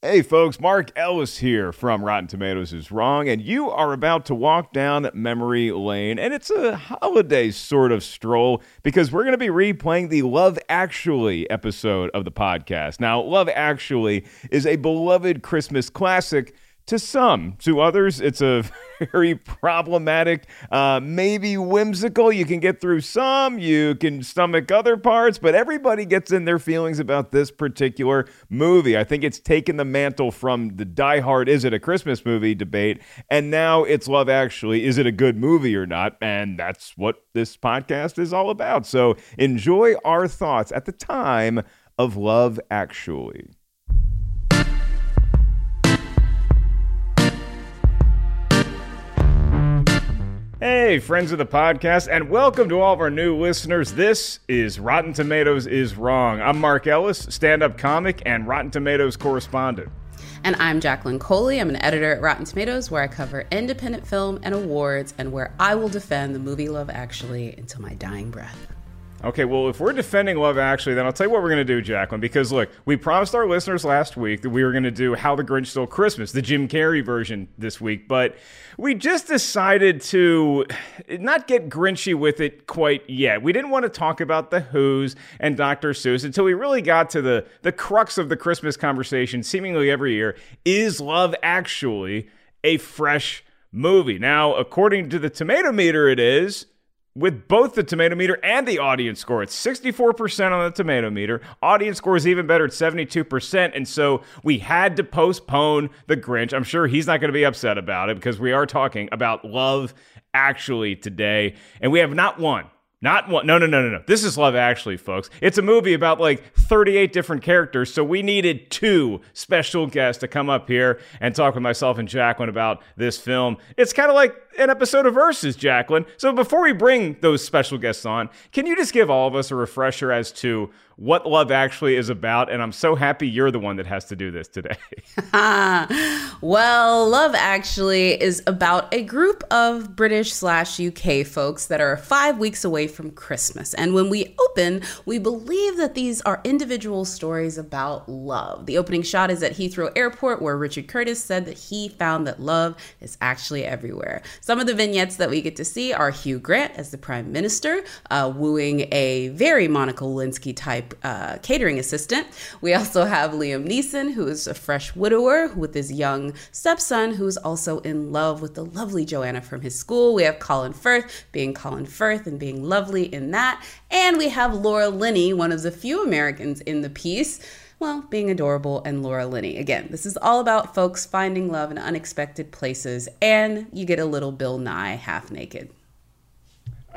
Hey folks, Mark Ellis here from Rotten Tomatoes is Wrong, and you are about to walk down memory lane, and it's a holiday sort of stroll because we're going to be replaying the Love Actually episode of the podcast. Now, Love Actually is a beloved Christmas classic to some. To others, it's a very problematic, uh, maybe whimsical. You can get through some, you can stomach other parts, but everybody gets in their feelings about this particular movie. I think it's taken the mantle from the Die Hard, is it a Christmas movie debate, and now it's Love Actually, is it a good movie or not? And that's what this podcast is all about. So enjoy our thoughts at the time of Love Actually. Hey, friends of the podcast, and welcome to all of our new listeners. This is Rotten Tomatoes is Wrong. I'm Mark Ellis, stand up comic and Rotten Tomatoes correspondent. And I'm Jacqueline Coley. I'm an editor at Rotten Tomatoes, where I cover independent film and awards, and where I will defend the movie Love Actually until my dying breath. Okay, well, if we're defending Love Actually, then I'll tell you what we're going to do, Jacqueline. Because look, we promised our listeners last week that we were going to do How the Grinch Stole Christmas, the Jim Carrey version this week, but we just decided to not get grinchy with it quite yet. We didn't want to talk about the Who's and Dr. Seuss until we really got to the the crux of the Christmas conversation, seemingly every year. Is Love Actually a fresh movie? Now, according to the tomato meter, it is with both the tomato meter and the audience score. It's 64% on the tomato meter. Audience score is even better at 72%. And so we had to postpone the Grinch. I'm sure he's not going to be upset about it because we are talking about love actually today. And we have not one not one. No, no, no, no, no. This is Love Actually, folks. It's a movie about like 38 different characters. So we needed two special guests to come up here and talk with myself and Jacqueline about this film. It's kind of like an episode of Versus, Jacqueline. So before we bring those special guests on, can you just give all of us a refresher as to what love actually is about. And I'm so happy you're the one that has to do this today. well, Love Actually is about a group of British slash UK folks that are five weeks away from Christmas. And when we open, we believe that these are individual stories about love. The opening shot is at Heathrow Airport, where Richard Curtis said that he found that love is actually everywhere. Some of the vignettes that we get to see are Hugh Grant as the Prime Minister, uh, wooing a very Monica Lewinsky type uh, catering assistant. We also have Liam Neeson, who is a fresh widower with his young stepson, who's also in love with the lovely Joanna from his school. We have Colin Firth being Colin Firth and being lovely in that. And we have Laura Linney, one of the few Americans in the piece well, being adorable and Laura Linney. Again, this is all about folks finding love in unexpected places, and you get a little Bill Nye half naked.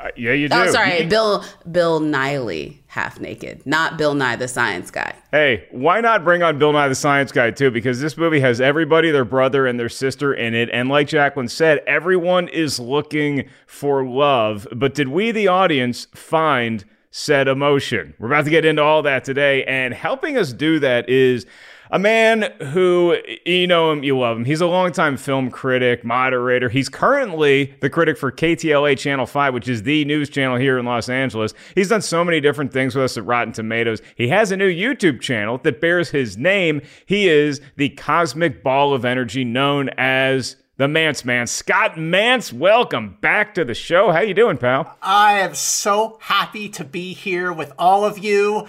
Uh, yeah, you do. Oh, sorry, Bill Bill Nighy half naked, not Bill Nye the Science Guy. Hey, why not bring on Bill Nye the Science Guy too? Because this movie has everybody, their brother and their sister in it, and like Jacqueline said, everyone is looking for love. But did we, the audience, find said emotion? We're about to get into all that today, and helping us do that is a man who you know him, you love him. He's a longtime film critic, moderator. He's currently the critic for KTLA Channel 5, which is the news channel here in Los Angeles. He's done so many different things with us at Rotten Tomatoes. He has a new YouTube channel that bears his name. He is the cosmic ball of energy known as the Mantz Man. Scott Mantz, welcome back to the show. How you doing, pal? I am so happy to be here with all of you.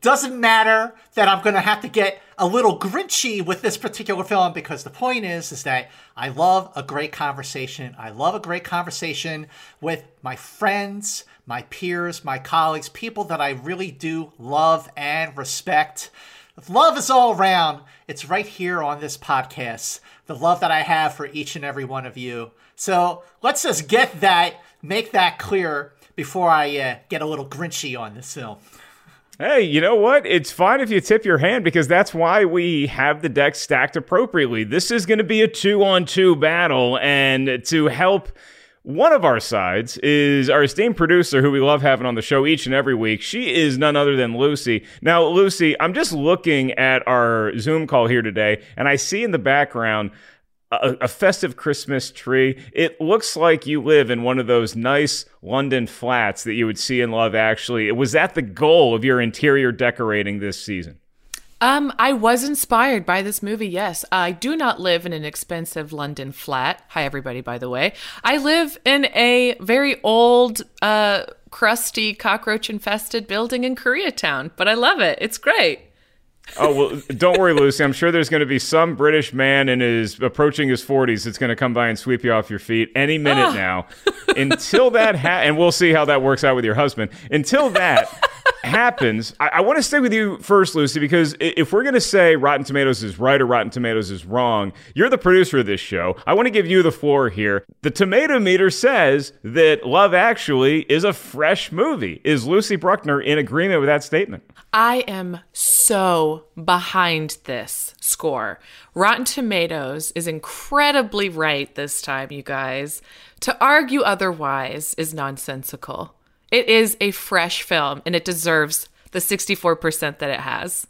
Doesn't matter that I'm going to have to get a little grinchy with this particular film because the point is is that I love a great conversation. I love a great conversation with my friends, my peers, my colleagues, people that I really do love and respect. Love is all around, it's right here on this podcast the love that I have for each and every one of you. So let's just get that, make that clear before I uh, get a little grinchy on this film. Hey, you know what? It's fine if you tip your hand because that's why we have the deck stacked appropriately. This is going to be a two on two battle, and to help one of our sides is our esteemed producer, who we love having on the show each and every week. She is none other than Lucy. Now, Lucy, I'm just looking at our Zoom call here today, and I see in the background a, a, festive Christmas tree. It looks like you live in one of those nice London flats that you would see in Love Actually. Was that the goal of your interior decorating this season? Um, I was inspired by this movie. Yes, I do not live in an expensive London flat. Hi, everybody. By the way, I live in a very old, uh, crusty, cockroach-infested building in Koreatown, but I love it. It's great. oh well, don't worry, Lucy. I'm sure there's going to be some British man in his approaching his 40s that's going to come by and sweep you off your feet any minute oh. now. Until that ha- and we'll see how that works out with your husband. Until that happens, I, I want to stay with you first, Lucy, because if we're going to say Rotten Tomatoes is right or Rotten Tomatoes is wrong, you're the producer of this show. I want to give you the floor here. The tomato meter says that Love Actually is a fresh movie. Is Lucy Bruckner in agreement with that statement? I am so behind this score. Rotten Tomatoes is incredibly right this time, you guys. To argue otherwise is nonsensical. It is a fresh film and it deserves the 64% that it has.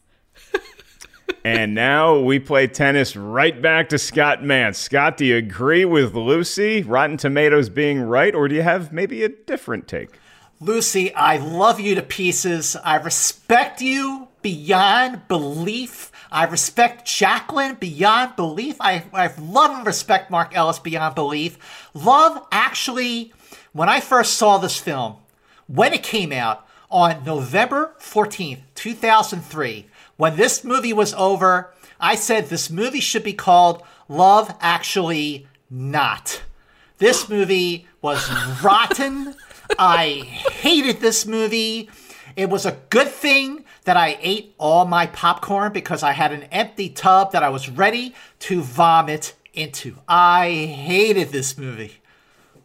and now we play tennis right back to Scott Mantz. Scott, do you agree with Lucy, Rotten Tomatoes being right, or do you have maybe a different take? Lucy, I love you to pieces. I respect you beyond belief. I respect Jacqueline beyond belief. I, I love and respect Mark Ellis beyond belief. Love, actually, when I first saw this film, when it came out on November 14th, 2003. When this movie was over, I said this movie should be called Love Actually Not. This movie was rotten. I hated this movie. It was a good thing that I ate all my popcorn because I had an empty tub that I was ready to vomit into. I hated this movie.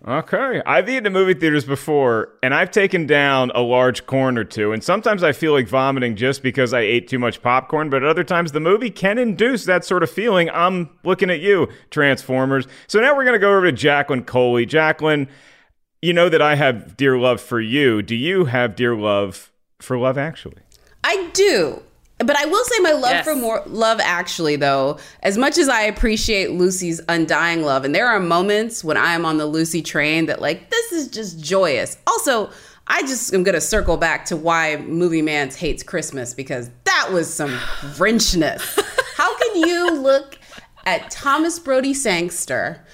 Okay. I've eaten in movie theaters before, and I've taken down a large corn or two, and sometimes I feel like vomiting just because I ate too much popcorn, but at other times the movie can induce that sort of feeling. I'm looking at you, Transformers. So now we're going to go over to Jacqueline Coley. Jacqueline, you know that I have dear love for you. Do you have dear love for Love Actually? I do. But I will say my love yes. for more love actually though, as much as I appreciate Lucy's undying love, and there are moments when I am on the Lucy train that like this is just joyous. Also, I just am gonna circle back to why Movie Mantz hates Christmas because that was some Grinchness. How can you look at Thomas Brodie Sangster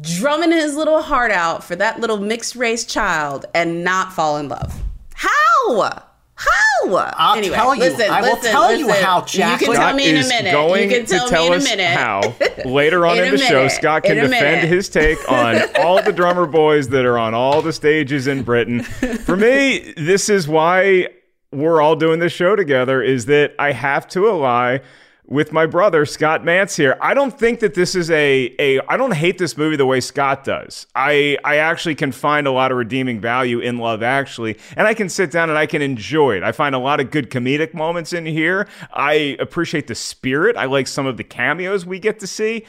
drumming his little heart out for that little mixed race child and not fall in love? How? How? I'll anyway, tell you. Listen, I will listen, tell listen. you how, Jack. You can tell me in a minute. Going you can tell to tell me in a minute. how later on in, in the minute. show, Scott can defend minute. his take on all the drummer boys that are on all the stages in Britain. For me, this is why we're all doing this show together. Is that I have to ally with my brother Scott Mantz here. I don't think that this is a a I don't hate this movie the way Scott does. I I actually can find a lot of redeeming value in Love Actually, and I can sit down and I can enjoy it. I find a lot of good comedic moments in here. I appreciate the spirit. I like some of the cameos we get to see.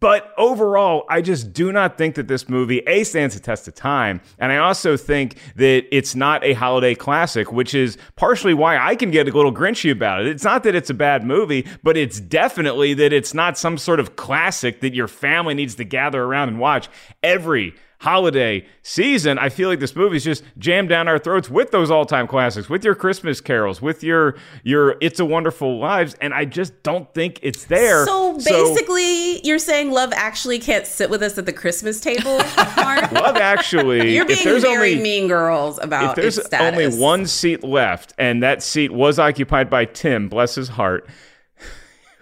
But overall, I just do not think that this movie A stands the test of time. And I also think that it's not a holiday classic, which is partially why I can get a little grinchy about it. It's not that it's a bad movie, but it's definitely that it's not some sort of classic that your family needs to gather around and watch every holiday season, I feel like this movie is just jammed down our throats with those all-time classics, with your Christmas carols, with your your It's a Wonderful Lives, and I just don't think it's there. So basically, so, you're saying Love Actually can't sit with us at the Christmas table, Mark? Love Actually, you're being very only, mean girls about. If there's only one seat left, and that seat was occupied by Tim, bless his heart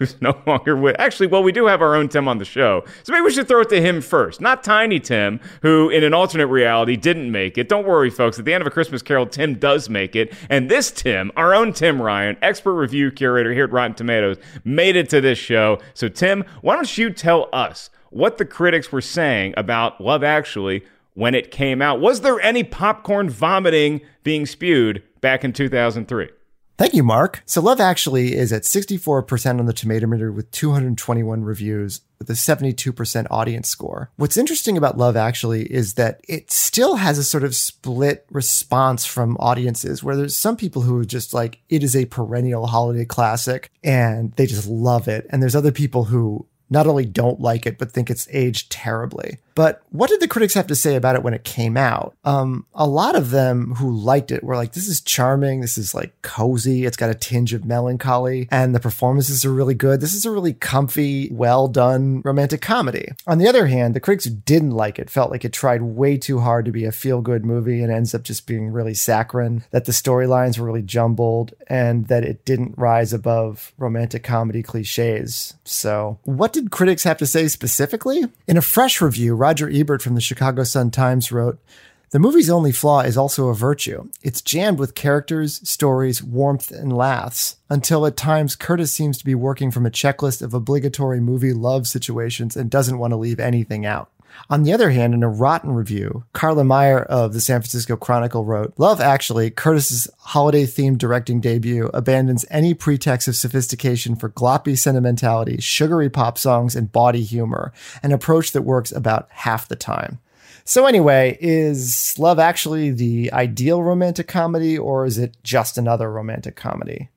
who's no longer with. Actually, well, we do have our own Tim on the show, so maybe we should throw it to him first. Not Tiny Tim, who in an alternate reality didn't make it. Don't worry, folks. At the end of A Christmas Carol, Tim does make it, and this Tim, our own Tim Ryan, expert review curator here at Rotten Tomatoes, made it to this show. So, Tim, why don't you tell us what the critics were saying about Love Actually when it came out? Was there any popcorn vomiting being spewed back in 2003? Thank you, Mark. So Love Actually is at 64% on the tomato meter with 221 reviews with a 72% audience score. What's interesting about Love Actually is that it still has a sort of split response from audiences where there's some people who are just like, it is a perennial holiday classic and they just love it. And there's other people who not only don't like it, but think it's aged terribly. But what did the critics have to say about it when it came out? Um, a lot of them who liked it were like, this is charming. This is like cozy. It's got a tinge of melancholy and the performances are really good. This is a really comfy, well done romantic comedy. On the other hand, the critics who didn't like it felt like it tried way too hard to be a feel good movie and ends up just being really saccharine, that the storylines were really jumbled and that it didn't rise above romantic comedy cliches. So what did critics have to say specifically? In a fresh review, Roger Ebert from the Chicago Sun-Times wrote, the movie's only flaw is also a virtue. It's jammed with characters, stories, warmth, and laughs, until at times Curtis seems to be working from a checklist of obligatory movie love situations and doesn't want to leave anything out. On the other hand, in a rotten review, Carla Meyer of the San Francisco Chronicle wrote, Love Actually, Curtis's holiday themed directing debut, abandons any pretext of sophistication for gloppy sentimentality, sugary pop songs, and bawdy humor, an approach that works about half the time. So, anyway, is Love Actually the ideal romantic comedy, or is it just another romantic comedy?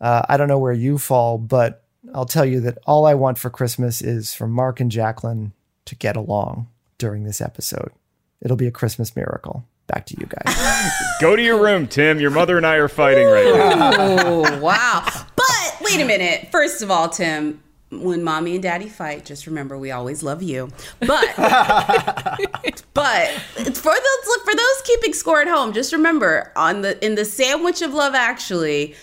Uh, I don't know where you fall, but I'll tell you that all I want for Christmas is for Mark and Jacqueline to get along during this episode. It'll be a Christmas miracle. Back to you guys. Go to your room, Tim. Your mother and I are fighting right now. Oh, wow. But wait a minute. First of all, Tim, when mommy and daddy fight, just remember we always love you. But but for those for those keeping score at home, just remember on the in the sandwich of love actually,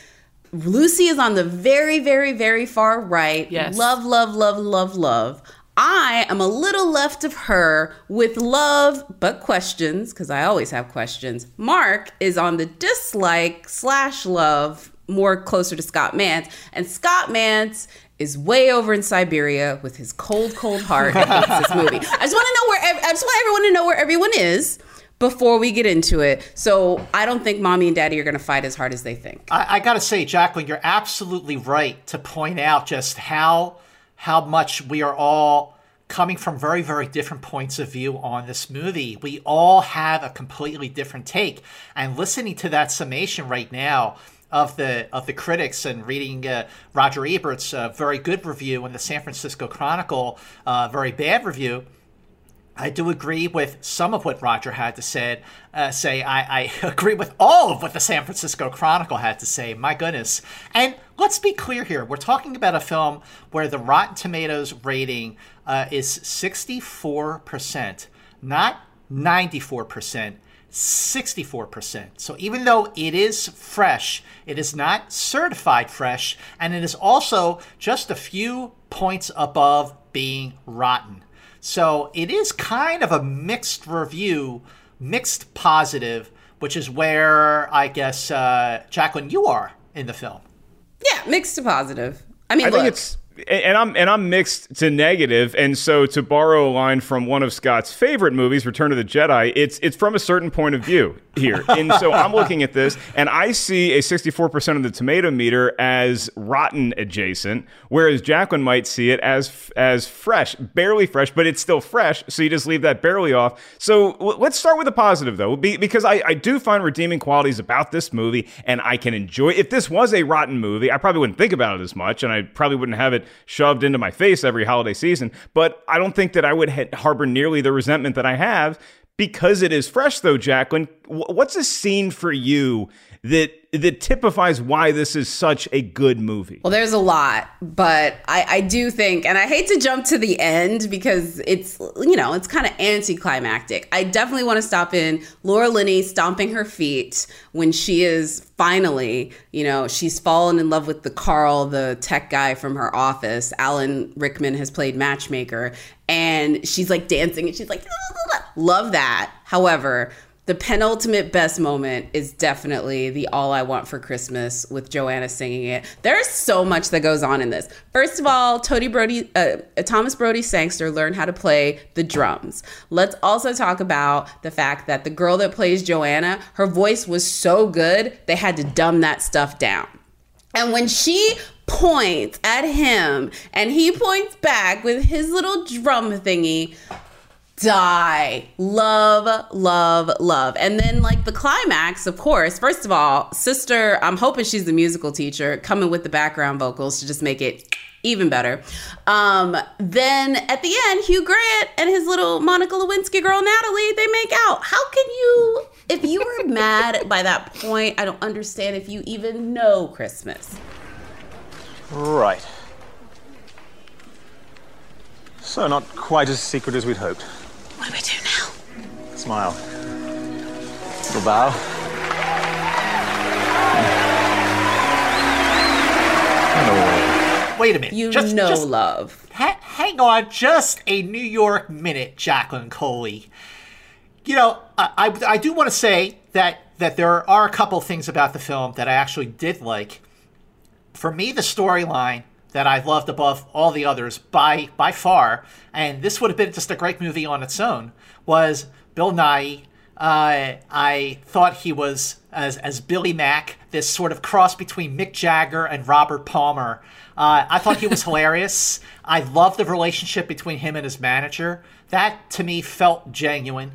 Lucy is on the very, very, very far right. Yes. Love, love, love, love, love. I am a little left of her with love, but questions, because I always have questions. Mark is on the dislike slash love, more closer to Scott Mantz. And Scott Mantz is way over in Siberia with his cold, cold heart and hates this movie. I just want to know where, I just want everyone to know where everyone is before we get into it. So I don't think mommy and daddy are going to fight as hard as they think. I, I got to say, Jacqueline, you're absolutely right to point out just how how much we are all coming from very, very different points of view on this movie. We all have a completely different take. And listening to that summation right now, of the of the critics and reading uh, Roger Ebert's uh, very good review in the San Francisco Chronicle uh, very bad review, I do agree with some of what Roger had to say. Uh, say I, I, agree with all of what the San Francisco Chronicle had to say. My goodness! And let's be clear here: we're talking about a film where the Rotten Tomatoes rating uh, is sixty-four percent, not ninety-four percent. 64%. So even though it is fresh, it is not certified fresh, and it is also just a few points above being rotten. So it is kind of a mixed review, mixed positive, which is where I guess uh, Jacqueline you are in the film. Yeah, mixed to positive. I mean, I look, think it's and I'm and I'm mixed to negative, and so to borrow a line from one of Scott's favorite movies, Return of the Jedi, it's it's from a certain point of view here, and so I'm looking at this, and I see a 64% of the tomato meter as rotten adjacent, whereas Jacqueline might see it as as fresh, barely fresh, but it's still fresh, so you just leave that barely off. So let's start with a positive though, because I, I do find redeeming qualities about this movie, and I can enjoy. If this was a rotten movie, I probably wouldn't think about it as much, and I probably wouldn't have it shoved into my face every holiday season. But I don't think that I would harbor nearly the resentment that I have because it is fresh, though, Jacqueline. What's a scene for you that that typifies why this is such a good movie? Well, there's a lot, but I, I do think, and I hate to jump to the end because it's, you know, it's kind of anticlimactic. I definitely want to stop in Laura Linney stomping her feet when she is finally, you know, she's fallen in love with the Carl, the tech guy from her office. Alan Rickman has played matchmaker, and she's like dancing and she's like, love that. However, the penultimate best moment is definitely the All I Want for Christmas with Joanna singing it. There's so much that goes on in this. First of all, Tony Brody, uh, Thomas Brodie Sangster learned how to play the drums. Let's also talk about the fact that the girl that plays Joanna, her voice was so good, they had to dumb that stuff down. And when she points at him and he points back with his little drum thingy, die. Love, love, love. And then, like, the climax, of course, first of all, sister, I'm hoping she's the musical teacher, coming with the background vocals to just make it even better. Um, then at the end, Hugh Grant and his little Monica Lewinsky girl, Natalie, they make out. How can you, if you were mad by that point, I don't understand if you even know Christmas. Right. So, not quite as secret as we'd hoped. What do we do now? Smile. Little bow. Wait a minute. You just, know just love. Ha- hang on just a New York minute, Jacqueline Coley. You know, I, I, I do want to say that, that there are a couple things about the film that I actually did like. For me, the storyline that I loved above all the others by by far, and this would have been just a great movie on its own, was Bill Nighy. Uh, I thought he was as as Billy Mack, this sort of cross between Mick Jagger and Robert Palmer. Uh, I thought he was hilarious. I loved the relationship between him and his manager. That to me felt genuine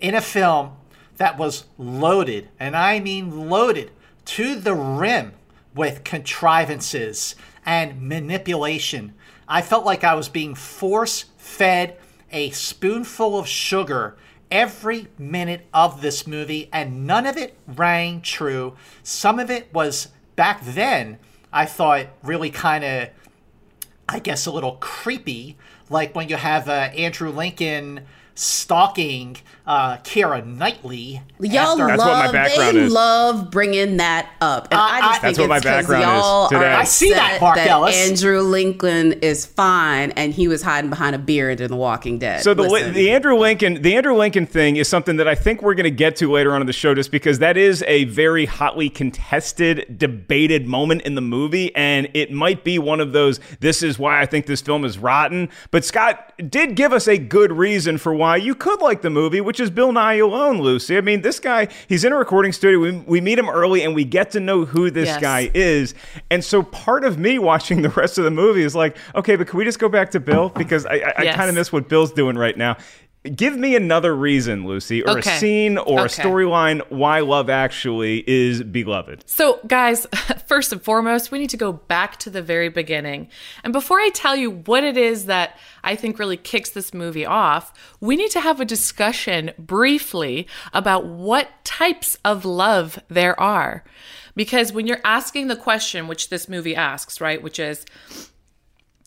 in a film that was loaded, and I mean loaded to the rim with contrivances and manipulation. I felt like I was being force fed a spoonful of sugar every minute of this movie, and none of it rang true. Some of it was back then, I thought, really kind of, I guess, a little creepy. Like when you have uh, Andrew Lincoln stalking uh, Keira Knightley. Y'all That's love, what my background they is. love bringing that up. And Uh, I just I- think That's what my background is y'all today. I see that, upset Mark that Ellis. Andrew Lincoln is fine and he was hiding behind a beard in The Walking Dead. So the Listen. the Andrew Lincoln the Andrew Lincoln thing is something that I think we're going to get to later on in the show, just because that is a very hotly contested, debated moment in the movie, and it might be one of those. This is why I think this film is rotten. But Scott did give us a good reason for why you could like the movie, which is Bill Nighy alone, Lucy. I mean, this guy he's in a recording studio. We, we meet him early, and we get to know who this Yes. guy is. And so part of me watching the rest of the movie is like, okay, but can we just go back to Bill because I, I, I kind of miss what Bill's doing right now. Give me another reason, Lucy, or Okay. a scene or a storyline why Love Actually is beloved. So, guys, first and foremost, we need to go back to the very beginning. And before I tell you what it is that I think really kicks this movie off, we need to have a discussion briefly about what types of love there are. Because when you're asking the question, which this movie asks, right, which is,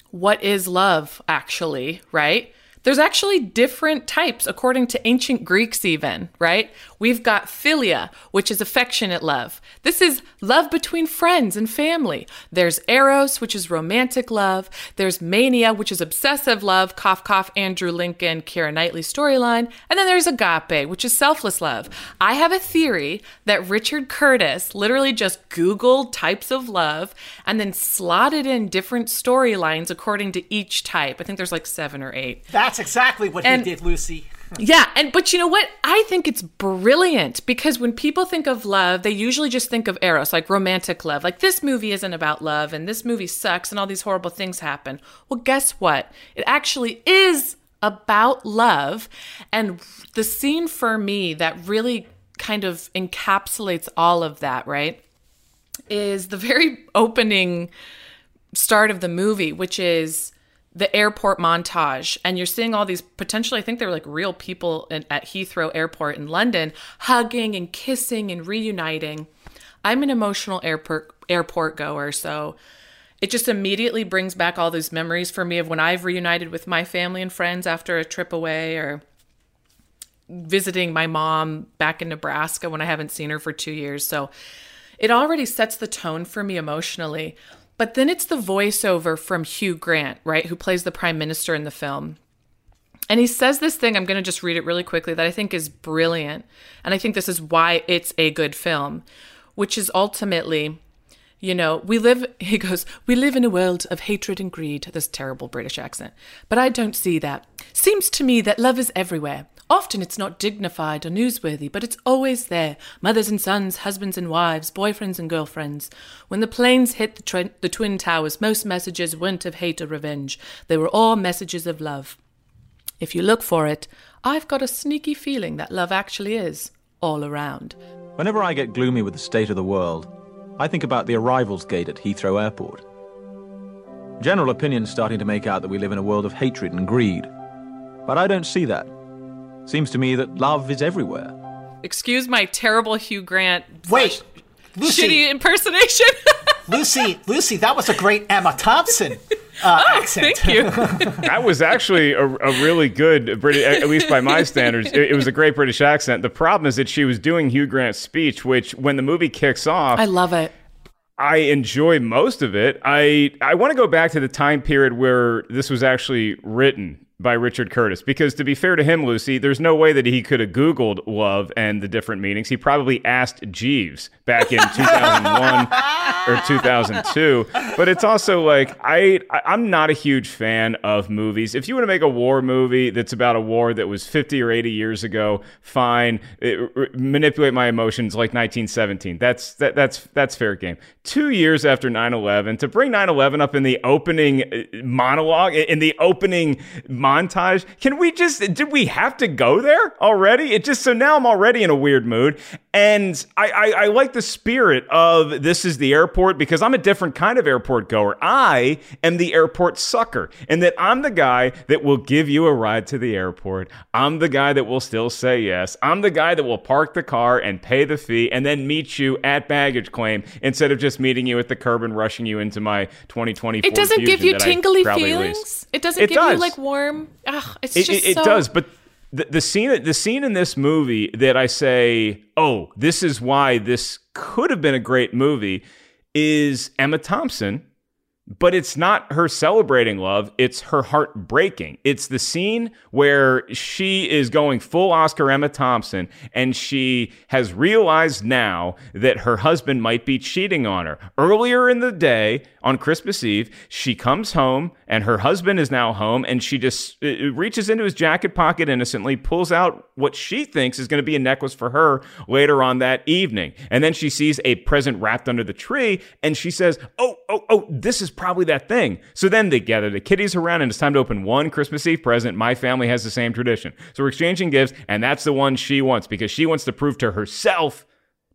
what is love actually, right? There's actually different types according to ancient Greeks, even, right? We've got philia, which is affectionate love. This is love between friends and family. There's eros, which is romantic love. There's mania, which is obsessive love, cough, cough, Andrew Lincoln, Keira Knightley storyline. And then there's agape, which is selfless love. I have a theory that Richard Curtis literally just Googled types of love and then slotted in different storylines according to each type. I think there's like seven or eight. That's exactly what And- he did, Lucy. Yeah, and but you know what? I think it's brilliant because when people think of love, they usually just think of eros, like romantic love. Like this movie isn't about love and this movie sucks and all these horrible things happen. Well, guess what? It actually is about love. And the scene for me that really kind of encapsulates all of that, right? Is the very opening start of the movie, which is the airport montage. And you're seeing all these potentially, I think they're like real people in, at Heathrow Airport in London hugging and kissing and reuniting. I'm an emotional airport airport goer, so it just immediately brings back all those memories for me of when I've reunited with my family and friends after a trip away or visiting my mom back in Nebraska when I haven't seen her for 2 years. So it already sets the tone for me emotionally. But then it's the voiceover from Hugh Grant, right, who plays the prime minister in the film. And he says this thing, I'm going to just read it really quickly, that I think is brilliant. And I think this is why it's a good film, which is ultimately, you know, we live, he goes, we live in a world of hatred and greed, this terrible British accent. But I don't see that. Seems to me that love is everywhere. Often it's not dignified or newsworthy, but it's always there. Mothers and sons, husbands and wives, boyfriends and girlfriends. When the planes hit the, tw- the Twin Towers, most messages weren't of hate or revenge. They were all messages of love. If you look for it, I've got a sneaky feeling that love actually is all around. Whenever I get gloomy with the state of the world, I think about the arrivals gate at Heathrow Airport. General opinion's starting to make out that we live in a world of hatred and greed. But I don't see that. Seems to me that love is everywhere. Excuse my terrible Hugh Grant Wait, Lucy, shitty impersonation. Lucy, Lucy, that was a great Emma Thompson uh, accent. Thank you. That was actually a, a really good British, at least by my standards. It, it was a great British accent. The problem is that she was doing Hugh Grant's speech, which when the movie kicks off, I love it. I enjoy most of it. I I want to go back to the time period where this was actually written by Richard Curtis because to be fair to him, Lucy, there's no way that he could have Googled love and the different meanings. He probably asked Jeeves back in 2001 or 2002. But it's also like I I'm not a huge fan of movies. If you want to make a war movie that's about a war that was 50 or 80 years ago, fine. It- r- manipulate my emotions like 1917. That's that that's that's fair game. 2 years after 9/11 to bring 9/11 up in the opening uh, monologue in the opening montage. Can we just did we have to go there already? It just so now I'm already in a weird mood. And I, I, I like the spirit of this is the airport because I'm a different kind of airport goer. I am the airport sucker, and that I'm the guy that will give you a ride to the airport. I'm the guy that will still say yes. I'm the guy that will park the car and pay the fee and then meet you at baggage claim instead of just meeting you at the curb and rushing you into my 2020 It doesn't give you tingly feelings. It doesn't It give you like warm. Ugh, it's It, just it, it does, but the, the scene the scene in this movie that I say, oh, this is why this could have been a great movie, is Emma Thompson. But it's not her celebrating love, it's her heart breaking. It's the scene where she is going full Oscar Emma Thompson and she has realized now that her husband might be cheating on her. Earlier in the day, on Christmas Eve, she comes home and her husband is now home and she just uh, reaches into his jacket pocket innocently, pulls out what she thinks is going to be a necklace for her later on that evening. And then she sees a present wrapped under the tree and she says, Oh, oh, oh, this is probably that thing. So then they gather the kiddies around and it's time to open one Christmas Eve present. My family has the same tradition. So we're exchanging gifts and that's the one she wants because she wants to prove to herself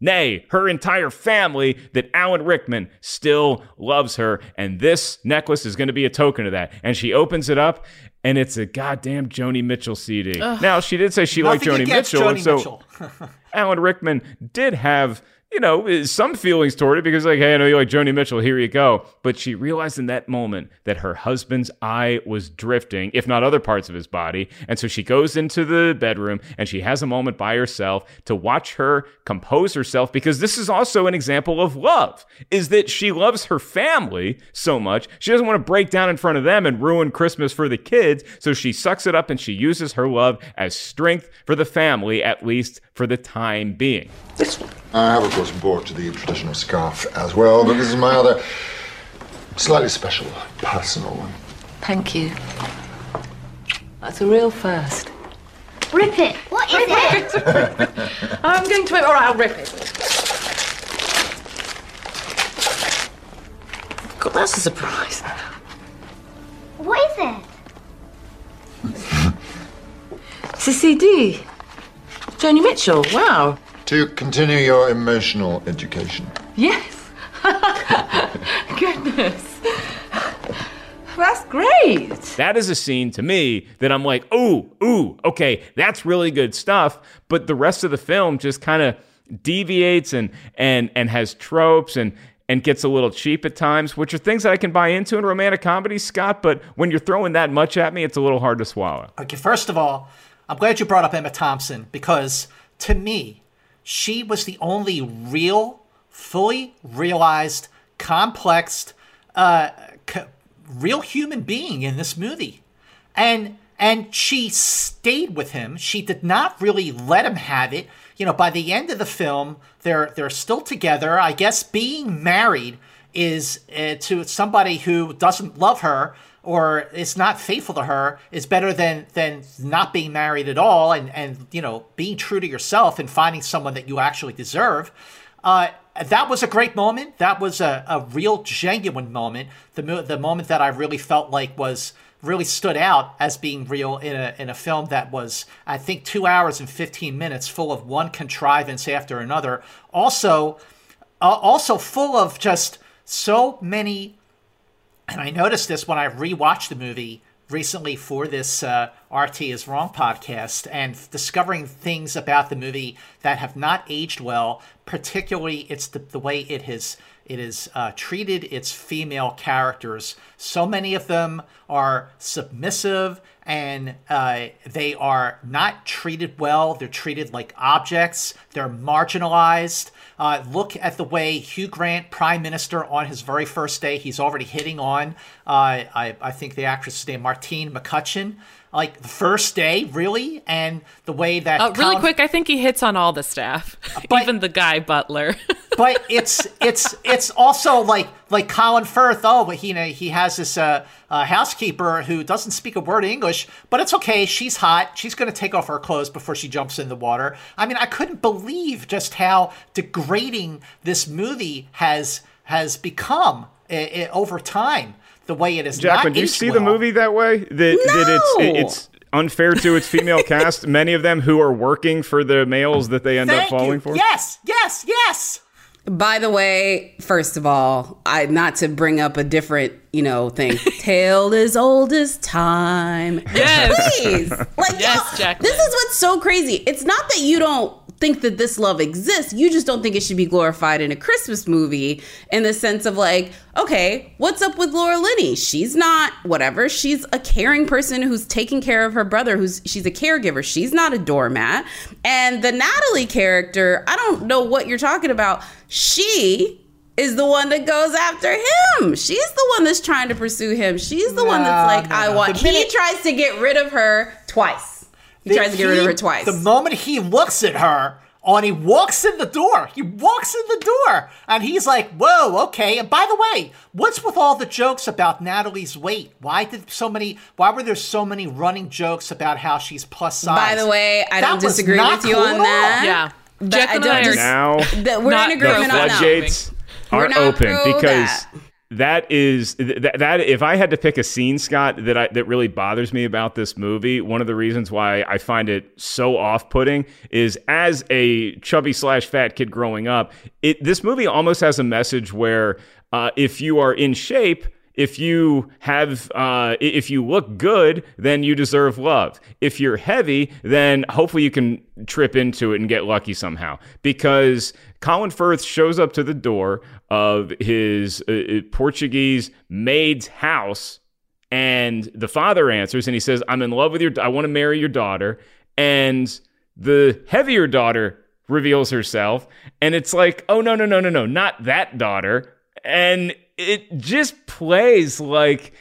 nay, her entire family, that Alan Rickman still loves her. And this necklace is going to be a token of that. And she opens it up, and it's a goddamn Joni Mitchell CD. Now, she did say she liked Joni Mitchell. Joni and so Mitchell. Alan Rickman did have you know, eh, some feelings toward it because, like, hey, I know you like Joni Mitchell, here you go. But she realized in that moment that her husband's eye was drifting, if not other parts of his body. And so she goes into the bedroom and she has a moment by herself to watch her compose herself because this is also an example of love, is that she loves her family so much. She doesn't want to break down in front of them and ruin Christmas for the kids. So she sucks it up and she uses her love as strength for the family, at least for the time being. This one. I have, of course, brought the traditional scarf as well, but this is my other slightly special, personal one. Thank you. That's a real first. Rip it. What is it? I'm going to. All right, I'll rip it. God, that's a surprise. What is it? It's a CD. Joni Mitchell. Wow. To continue your emotional education. Yes. Goodness. That's great. That is a scene to me that I'm like, ooh, ooh, okay, that's really good stuff. But the rest of the film just kind of deviates and and and has tropes and and gets a little cheap at times, which are things that I can buy into in romantic comedies, Scott. But when you're throwing that much at me, it's a little hard to swallow. Okay, first of all, I'm glad you brought up Emma Thompson because to me, she was the only real, fully realized, complex, uh, real human being in this movie, and and she stayed with him. She did not really let him have it. You know, by the end of the film, they're they're still together. I guess being married is uh, to somebody who doesn't love her or is not faithful to her is better than than not being married at all and and you know being true to yourself and finding someone that you actually deserve. Uh, that was a great moment. That was a, a real genuine moment. The, mo- the moment that i really felt like was really stood out as being real in a, in a film that was i think two hours and 15 minutes full of one contrivance after another. Also uh, also full of just so many and I noticed this when I rewatched the movie recently for this uh, RT is Wrong podcast and discovering things about the movie that have not aged well. Particularly, it's the, the way it has it is uh, treated its female characters. So many of them are submissive and uh, they are not treated well. They're treated like objects. They're marginalized. Uh, look at the way Hugh Grant, Prime Minister, on his very first day, he's already hitting on, uh, I, I think the actress named Martine McCutcheon like the first day, really, and the way that uh, really Colin, quick, I think he hits on all the staff, but, even the guy butler. but it's it's it's also like like Colin Firth. Oh, but he you know, he has this uh, uh, housekeeper who doesn't speak a word of English, but it's okay. She's hot. She's going to take off her clothes before she jumps in the water. I mean, I couldn't believe just how degrading this movie has has become uh, over time the way it is. Jacqueline, do you see well. the movie that way? That, no! that it's it's unfair to its female cast. Many of them who are working for the males that they end Thank up falling you. for. Yes, yes, yes. By the way, first of all, I not to bring up a different, you know, thing. Tale as old as time. Yes. Please. Like yes, Jacqueline. This is what's so crazy. It's not that you don't think that this love exists. You just don't think it should be glorified in a Christmas movie in the sense of like, okay, what's up with Laura Linney? She's not whatever. She's a caring person who's taking care of her brother, who's she's a caregiver. She's not a doormat. And the Natalie character, I don't know what you're talking about. She is the one that goes after him. She's the one that's trying to pursue him. She's the no, one that's like, no, I want. He tries to get rid of her twice. He the, tries to get rid of her twice. The moment he looks at her, and he walks in the door. He walks in the door, and he's like, "Whoa, okay." And by the way, what's with all the jokes about Natalie's weight? Why did so many? Why were there so many running jokes about how she's plus size? By the way, I that don't disagree with you cool on that. Yeah, Jack and I don't now that we're in agreement the floodgates on that. are open because. That that is that, that if I had to pick a scene, Scott, that I, that really bothers me about this movie, one of the reasons why I find it so off-putting is as a chubby slash fat kid growing up, it this movie almost has a message where uh, if you are in shape If you have, uh, if you look good, then you deserve love. If you're heavy, then hopefully you can trip into it and get lucky somehow. Because Colin Firth shows up to the door of his uh, uh Portuguese maid's house, and the father answers and he says, "I'm in love with your. I want to marry your daughter." And the heavier daughter reveals herself, and it's like, "Oh no, no, no, no, no, not that daughter." And it just plays like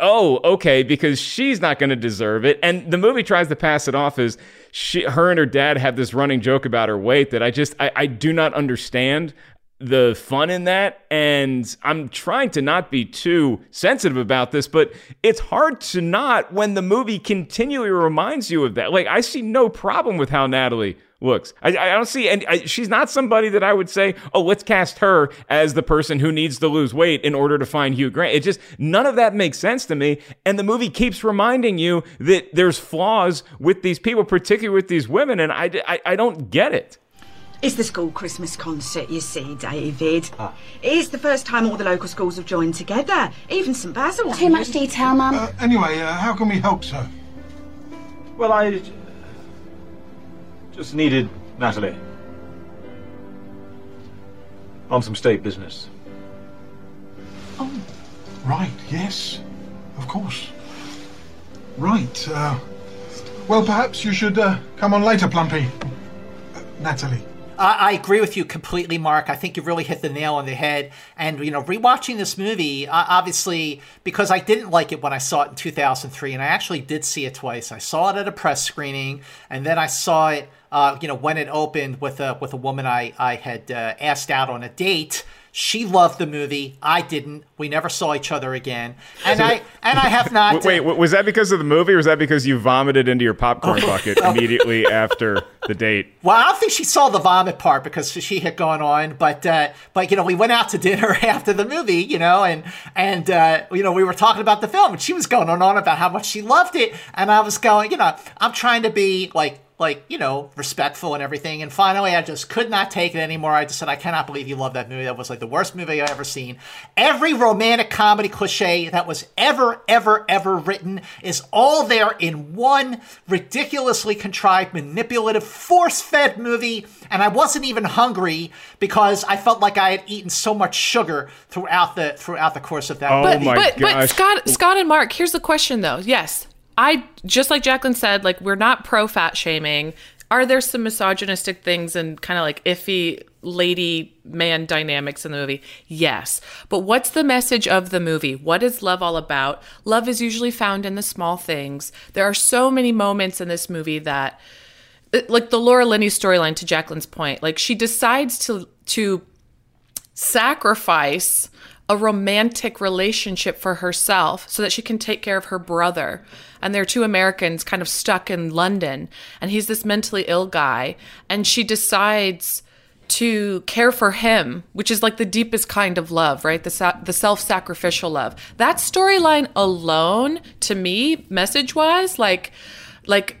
oh okay because she's not going to deserve it. And the movie tries to pass it off as she her and her dad have this running joke about her weight that i just i, I do not understand the fun in that. And i'm trying to not be too sensitive about this but it's hard to not when the movie continually reminds you of that. Like i see no problem with how natalie looks. I, I don't see, and I, she's not somebody that I would say, oh, let's cast her as the person who needs to lose weight in order to find Hugh Grant. It just, none of that makes sense to me. And the movie keeps reminding you that there's flaws with these people, particularly with these women, and I, I, I don't get it. It's the school Christmas concert, you see, David. Ah. It's the first time all the local schools have joined together, even St Basil. Too much detail, Mum. Uh, anyway, uh, how can we help, sir? Well, I just needed Natalie. On some state business. Oh. Right, yes. Of course. Right, uh, Well, perhaps you should uh, come on later, Plumpy. Uh, Natalie. I agree with you completely, Mark. I think you really hit the nail on the head. And, you know, rewatching this movie, obviously, because I didn't like it when I saw it in 2003, and I actually did see it twice. I saw it at a press screening, and then I saw it uh, you know, when it opened with a with a woman I I had uh, asked out on a date. She loved the movie. I didn't. We never saw each other again. And I and I have not. Wait, uh, was that because of the movie, or was that because you vomited into your popcorn oh. bucket immediately after the date? Well, I don't think she saw the vomit part because she had gone on. But uh, but you know, we went out to dinner after the movie. You know, and and uh, you know, we were talking about the film, and she was going on and on about how much she loved it, and I was going, you know, I'm trying to be like like you know respectful and everything. And finally i just could not take it anymore. I just said i cannot believe you love that movie. That was like the worst movie i've ever seen. Every romantic comedy cliche that was ever ever ever written is all there in one ridiculously contrived manipulative force-fed movie. And i wasn't even hungry because i felt like i had eaten so much sugar throughout the throughout the course of that oh but, my but, gosh. but scott scott and mark here's the question though. Yes I just like Jacqueline said, like we're not pro fat shaming. Are there some misogynistic things and kind of like iffy lady man dynamics in the movie? Yes. But what's the message of the movie? What is love all about? Love is usually found in the small things. There are so many moments in this movie that uh, like the Laura Linney storyline to Jacqueline's point, like she decides to to sacrifice a romantic relationship for herself so that she can take care of her brother. And there are two Americans kind of stuck in London, and he's this mentally ill guy. And she decides to care for him, which is like the deepest kind of love, right? The, sa- the self sacrificial love. That storyline alone, to me, message wise, like, like,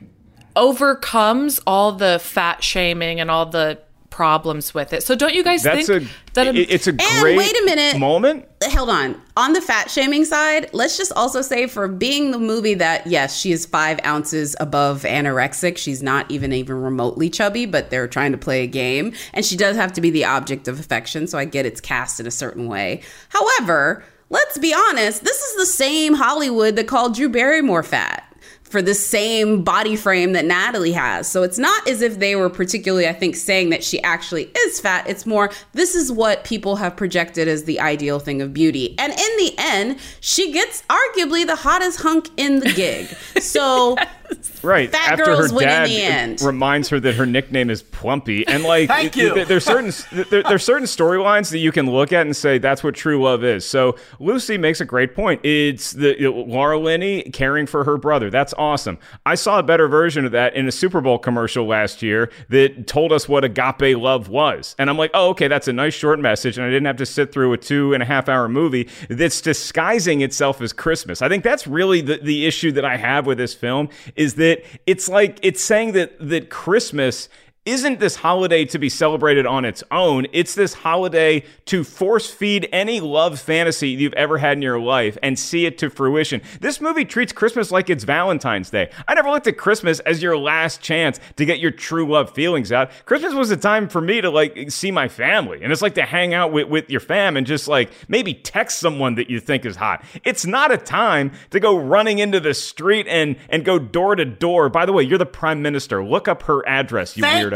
overcomes all the fat shaming and all the problems with it. So don't you guys That's think a, that a, it's a and great wait a minute moment? Hold on. On the fat shaming side, let's just also say for being the movie that yes, she is five ounces above anorexic. She's not even even remotely chubby, but they're trying to play a game, and she does have to be the object of affection. So I get it's cast in a certain way. However. Let's be honest, this is the same Hollywood that called Drew Barrymore fat for the same body frame that Natalie has. So it's not as if they were particularly, I think, saying that she actually is fat. It's more, this is what people have projected as the ideal thing of beauty. And in the end, she gets arguably the hottest hunk in the gig. So right fat after girls her win dad in the end. reminds her that her nickname is Plumpy, and like Thank you. There, there's certain there, there's certain storylines that you can look at and say that's what true love is. So Lucy makes a great point. It's the you know, Laura Linney caring for her brother. That's awesome. I saw a better version of that in a Super Bowl commercial last year that told us what agape love was, and I'm like, oh okay, that's a nice short message, and I didn't have to sit through a two and a half hour movie that's disguising itself as Christmas. I think that's really the the issue that I have with this film is that it's like it's saying that that Christmas isn't this holiday to be celebrated on its own. It's this holiday to force feed any love fantasy you've ever had in your life and see it to fruition. This movie treats Christmas like it's Valentine's Day. I never looked at Christmas as your last chance to get your true love feelings out. Christmas was a time for me to like see my family. And it's like to hang out with, with your fam and just like maybe text someone that you think is hot. It's not a time to go running into the street and and go door to door. By the way, you're the prime minister. Look up her address, you Thank weirdo.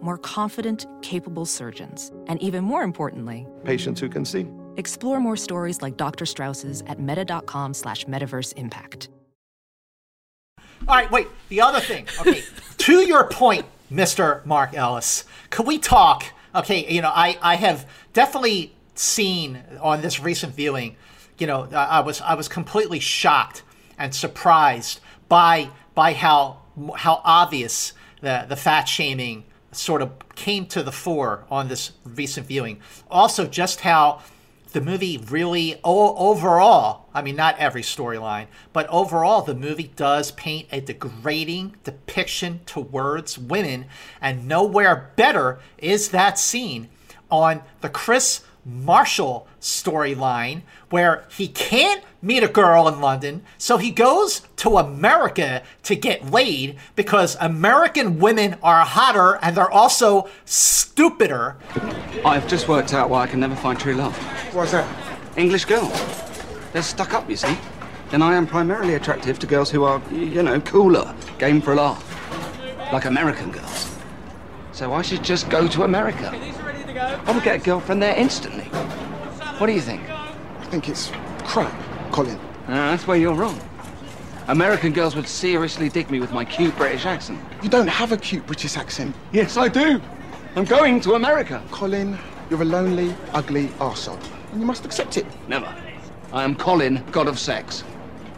More confident, capable surgeons. And even more importantly, Patients who can see. explore more stories like Dr. Strauss's at meta.com slash metaverse impact. All right, wait. The other thing. Okay, to your point, Mr. Mark Ellis, could we talk? Okay, you know, I, I have definitely seen on this recent viewing, you know, I I was I was completely shocked and surprised by by how how obvious the the fat shaming sort of came to the fore on this recent viewing. Also, just how the movie really overall i mean not every storyline but overall the movie does paint a degrading depiction towards women and nowhere better is that scene on the kris marshall storyline where he can't meet a girl in london so he goes to america to get laid because american women are hotter and they're also stupider I've just worked out why I can never find true love. What's that? English girls. They're stuck up, you see. And I am primarily attractive to girls who are, you know, cooler, game for a laugh. Like American girls. So I should just go to America. I would get a girlfriend there instantly. What do you think? I think it's crap, Colin. Ah, that's where you're wrong. American girls would seriously dig me with my cute British accent. You don't have a cute British accent. Yes, I do. I'm going to America. Colin, you're a lonely, ugly arsehole. And you must accept it. Never. I am Colin, god of sex.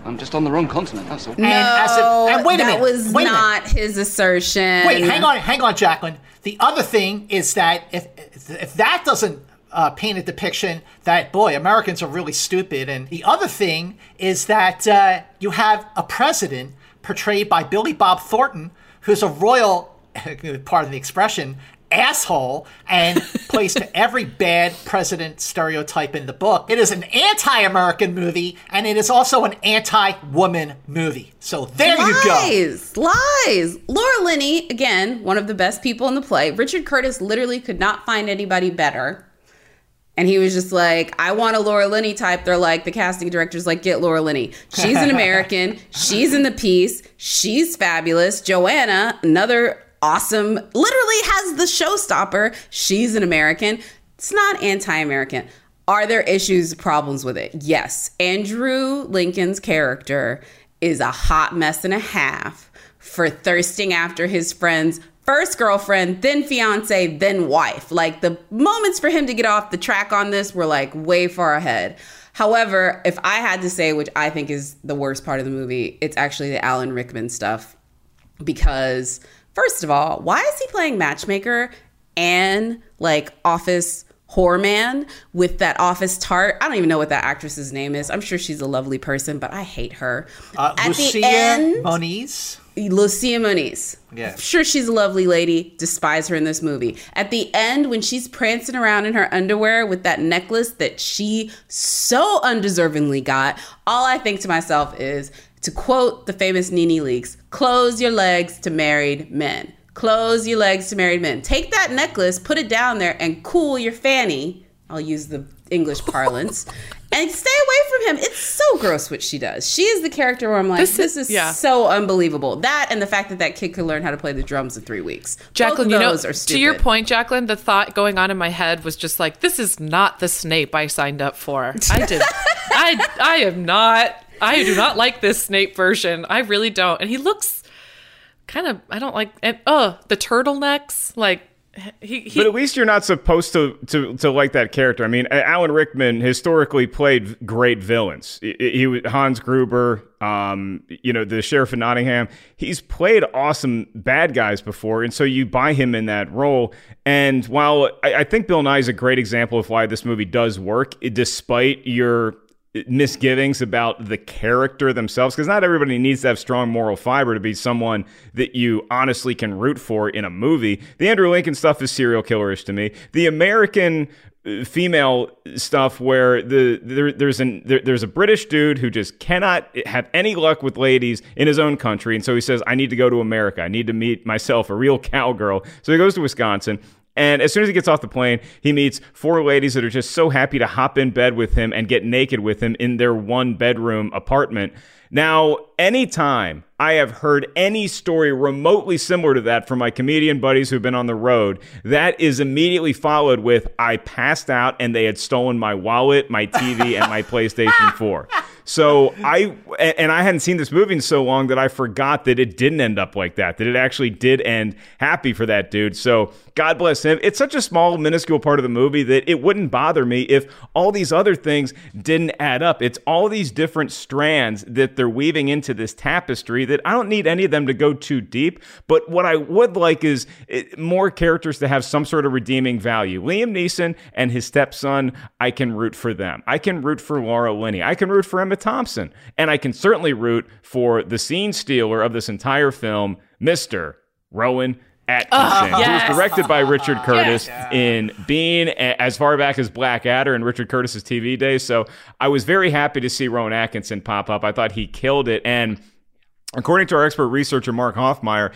I'm just on the wrong continent, that's all. No, as a- and wait a that minute, was wait a minute. not his assertion. Wait, hang on, hang on, Jacqueline. The other thing is that if if that doesn't uh, paint a depiction that boy Americans are really stupid, and the other thing is that uh, you have a president portrayed by Billy Bob Thornton, who's a royal, pardon the expression, asshole, and plays to every bad president stereotype in the book. It is an anti-American movie, and it is also an anti-woman movie. So there you go. Lies, lies. Laura Linney, again, one of the best people in the play. Richard Curtis literally could not find anybody better. And he was just like, I want a Laura Linney type. They're like, the casting director's like, get Laura Linney. She's an American. She's in the piece. She's fabulous. Joanna, another awesome, literally has the showstopper. She's an American. It's not anti American. Are there issues, problems with it? Yes. Andrew Lincoln's character is a hot mess and a half for thirsting after his friend's first girlfriend, then fiance, then wife. Like the moments for him to get off the track on this were like way far ahead. However, if I had to say which I think is the worst part of the movie, it's actually the Alan Rickman stuff. Because, first of all, why is he playing matchmaker and like office whore man with that office tart? I don't even know what that actress's name is. I'm sure she's a lovely person, but I hate her. Uh, At the Lucia end- Moniz. Lucia Moniz. Yeah. Sure, she's a lovely lady. Despise her in this movie. At the end, when she's prancing around in her underwear with that necklace that she so undeservingly got, all I think to myself is to quote the famous NeNe Leakes close your legs to married men. Close your legs to married men. Take that necklace, put it down there, and cool your fanny. I'll use the English parlance, and stay away from him. It's so gross what she does. She is the character where I'm like, This this, is- yeah. so unbelievable. That and the fact that that kid could learn how to play the drums in three weeks. Jacqueline, you know, are stupid. to your point, Jacqueline, the thought going on in my head was just like, this is not the Snape I signed up for. I did. I I am not. I do not like this Snape version. I really don't. And he looks kind of. I don't like. And oh, the turtlenecks. Like he. he but at least you're not supposed to, to to like that character. I mean, Alan Rickman historically played great villains. He, Hans Gruber, um, you know, the sheriff of Nottingham. He's played awesome bad guys before, and so you buy him in that role. And while I, I think Bill Nighy is a great example of why this movie does work, despite your misgivings about the character themselves because not everybody needs to have strong moral fiber to be someone that you honestly can root for in a movie. The Andrew Lincoln stuff is serial killerish to me. The American uh, female stuff where the there, there's an there, there's a British dude who just cannot have any luck with ladies in his own country and so he says I need to go to America. I need to meet myself a real cowgirl. So he goes to Wisconsin and as soon as he gets off the plane, he meets four ladies that are just so happy to hop in bed with him and get naked with him in their one bedroom apartment. Now, anytime I have heard any story remotely similar to that from my comedian buddies who've been on the road, that is immediately followed with I passed out and they had stolen my wallet, my TV, and my PlayStation 4. So I and I hadn't seen this movie in so long that I forgot that it didn't end up like that. That it actually did end happy for that dude. So God bless him. It's such a small, minuscule part of the movie that it wouldn't bother me if all these other things didn't add up. It's all these different strands that they're weaving into this tapestry that I don't need any of them to go too deep. But what I would like is it, more characters to have some sort of redeeming value. Liam Neeson and his stepson, I can root for them. I can root for Laura Linney. I can root for Emma Thompson. And I can certainly root for the scene stealer of this entire film, Mr. Rowan Atkinson, Oh, uh-huh. yes. who was directed by Richard Curtis in Bean as far back as Blackadder and Richard Curtis's TV days. So I was very happy to see Rowan Atkinson pop up. I thought he killed it. And according to our expert researcher, Mark Hoffmeyer,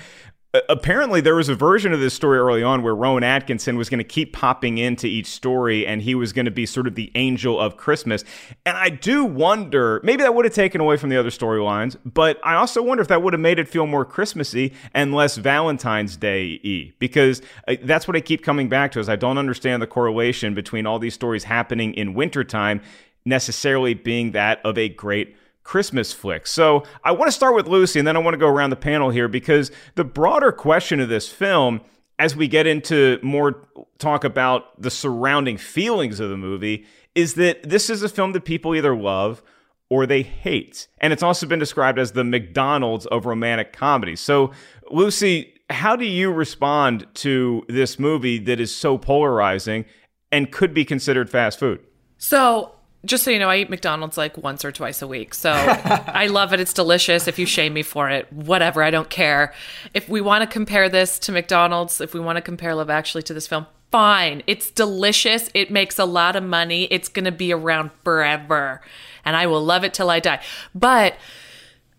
apparently there was a version of this story early on where Rowan Atkinson was going to keep popping into each story and he was going to be sort of the angel of Christmas. And I do wonder, maybe that would have taken away from the other storylines, but I also wonder if that would have made it feel more Christmassy and less Valentine's Day y because uh, that's what I keep coming back to is I don't understand the correlation between all these stories happening in wintertime necessarily being that of a great Christmas flick. So I want to start with Lucy and then I want to go around the panel here because the broader question of this film, as we get into more talk about the surrounding feelings of the movie, is that this is a film that people either love or they hate. And it's also been described as the McDonald's of romantic comedies. So, Lucy, how do you respond to this movie that is so polarizing and could be considered fast food? So, just so you know, I eat McDonald's like once or twice a week. So I love it. It's delicious. If you shame me for it, whatever, I don't care. If we want to compare this to McDonald's, if we want to compare Love Actually to this film, fine. It's delicious. It makes a lot of money. It's going to be around forever. And I will love it till I die. But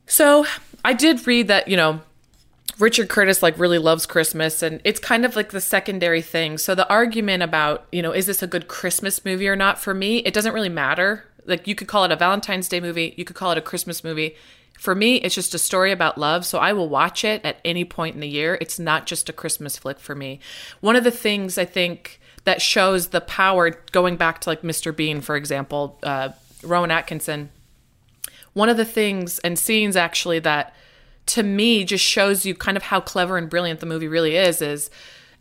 so I did read that, you know, Richard Curtis like really loves Christmas and it's kind of like the secondary thing. So the argument about, you know, is this a good Christmas movie or not for me, it doesn't really matter. Like you could call it a Valentine's Day movie, you could call it a Christmas movie. For me, it's just a story about love, so I will watch it at any point in the year. It's not just a Christmas flick for me. One of the things I think that shows the power going back to like Mr. Bean, for example, uh, Rowan Atkinson. One of the things and scenes actually that to me just shows you kind of how clever and brilliant the movie really is is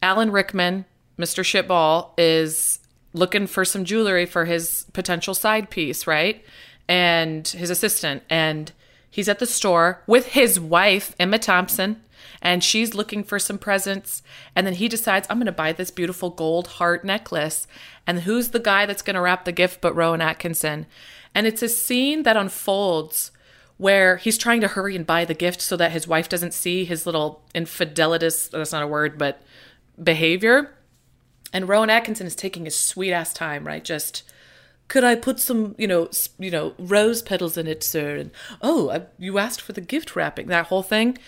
Alan Rickman, Mr. Shitball, is looking for some jewelry for his potential side piece, right? And his assistant. And he's at the store with his wife, Emma Thompson, and she's looking for some presents. And then he decides, I'm going to buy this beautiful gold heart necklace. And who's the guy that's going to wrap the gift but Rowan Atkinson? And it's a scene that unfolds where he's trying to hurry and buy the gift so that his wife doesn't see his little infidelitous, that's not a word, but behavior. And Rowan Atkinson is taking his sweet ass time, right? Just, could I put some, you know, you know, rose petals in it, sir? And oh, I, you asked for the gift wrapping, that whole thing.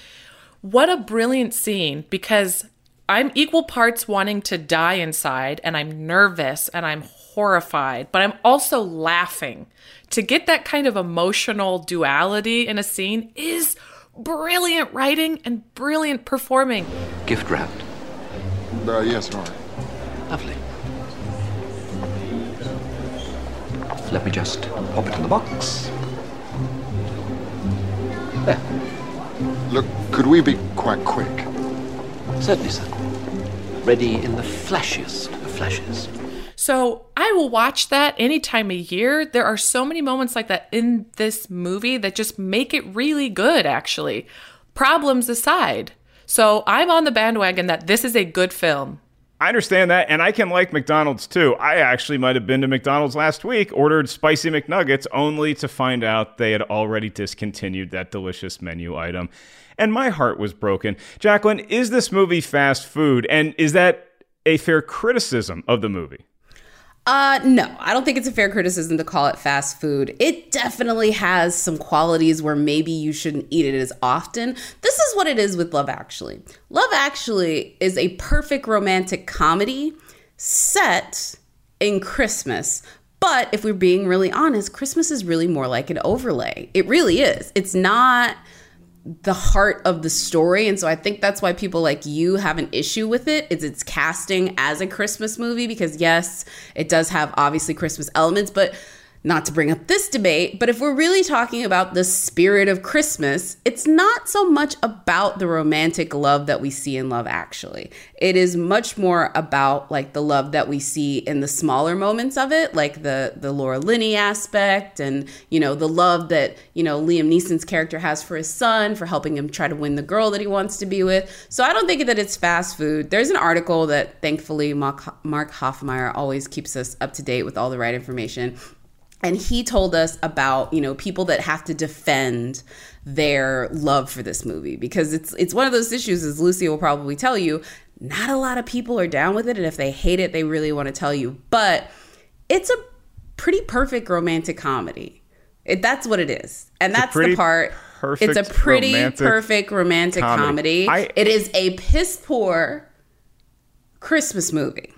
What a brilliant scene because I'm equal parts wanting to die inside, and I'm nervous and I'm horrified, but I'm also laughing. To get that kind of emotional duality in a scene is brilliant writing and brilliant performing. Gift wrapped. Uh, yes, Nora. Lovely. Let me just pop it in the box. There. Look, could we be quite quick? Certainly, sir. Ready in the flashiest of flashes. So I will watch that any time of year. There are so many moments like that in this movie that just make it really good, actually. Problems aside. So I'm on the bandwagon that this is a good film. I understand that, and I can like McDonald's too. I actually might have been to McDonald's last week, ordered spicy McNuggets, only to find out they had already discontinued that delicious menu item. And my heart was broken. Jacqueline, is this movie fast food? And is that a fair criticism of the movie? Uh, no, I don't think it's a fair criticism to call it fast food. It definitely has some qualities where maybe you shouldn't eat it as often. This is what it is with Love Actually. Love Actually is a perfect romantic comedy set in Christmas. But if we're being really honest, Christmas is really more like an overlay. It really is. It's not the heart of the story and so i think that's why people like you have an issue with it is its casting as a christmas movie because yes it does have obviously christmas elements but not to bring up this debate, but if we're really talking about the spirit of Christmas, it's not so much about the romantic love that we see in Love Actually. It is much more about like the love that we see in the smaller moments of it, like the the Laura Linney aspect and, you know, the love that, you know, Liam Neeson's character has for his son for helping him try to win the girl that he wants to be with. So I don't think that it's fast food. There's an article that thankfully Mark, Mark Hoffmeyer always keeps us up to date with all the right information and he told us about you know people that have to defend their love for this movie because it's it's one of those issues as Lucy will probably tell you not a lot of people are down with it. And if they hate it they really want to tell you. But it's a pretty perfect romantic comedy. It, that's what it is. And that's the part. it's a pretty romantic perfect romantic comedy, comedy. I, it is a piss poor christmas movie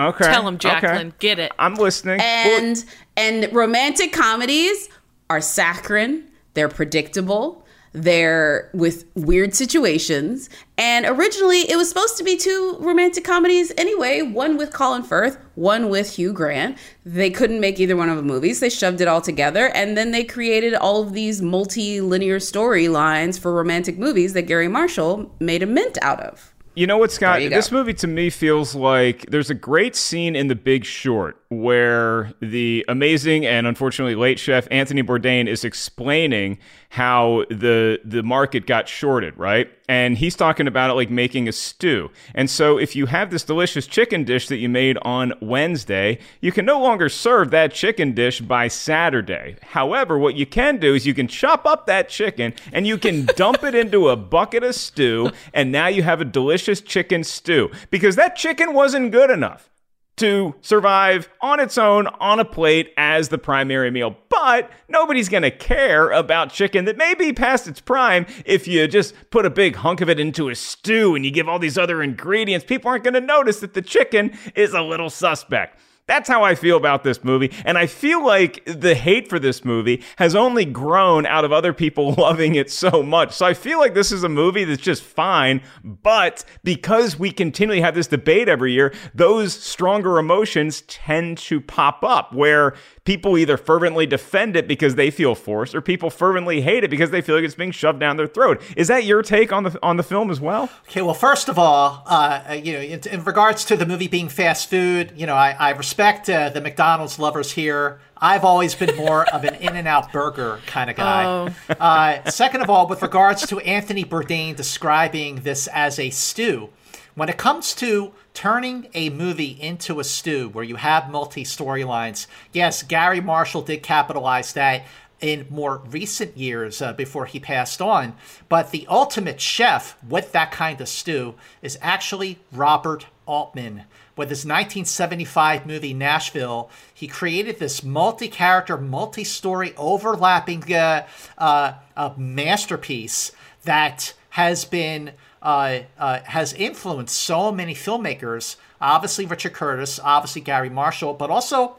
Okay. Tell him, Jacqueline. Okay. Get it. I'm listening. And and romantic comedies are saccharine. They're predictable. They're with weird situations. And originally, it was supposed to be two romantic comedies anyway one with Colin Firth, one with Hugh Grant. They couldn't make either one of the movies. They shoved it all together. And then they created all of these multi linear storylines for romantic movies that Garry Marshall made a mint out of. You know what, Scott? This movie to me feels like there's a great scene in The Big Short where the amazing and unfortunately late chef Anthony Bourdain is explaining how the the market got shorted, right? And he's talking about it like making a stew. And so if you have this delicious chicken dish that you made on Wednesday, you can no longer serve that chicken dish by Saturday. However, what you can do is you can chop up that chicken and you can dump it into a bucket of stew and now you have a delicious chicken stew because that chicken wasn't good enough to survive on its own on a plate as the primary meal. But nobody's going to care about chicken that may be past its prime if you just put a big hunk of it into a stew and you give all these other ingredients. People aren't going to notice that the chicken is a little suspect. That's how I feel about this movie. And I feel like the hate for this movie has only grown out of other people loving it so much. So I feel like this is a movie that's just fine. But because we continually have this debate every year, those stronger emotions tend to pop up where people either fervently defend it because they feel forced or people fervently hate it because they feel like it's being shoved down their throat. Is that your take on the on the film as well? Okay, well, first of all, uh, you know, in, in, regards to the movie being fast food, you know, I, I respect uh, the McDonald's lovers here. I've always been more of an In and Out burger kind of guy. Oh. Uh, second of all, with regards to Anthony Bourdain describing this as a stew, when it comes to turning a movie into a stew where you have multi storylines, yes, Garry Marshall did capitalize that in more recent years uh, before he passed on. But the ultimate chef with that kind of stew is actually Robert Altman. With his 1975 movie Nashville, he created this multi character, multi story, overlapping uh, uh, masterpiece that has been uh, uh, has influenced so many filmmakers. Obviously, Richard Curtis, obviously Garry Marshall, but also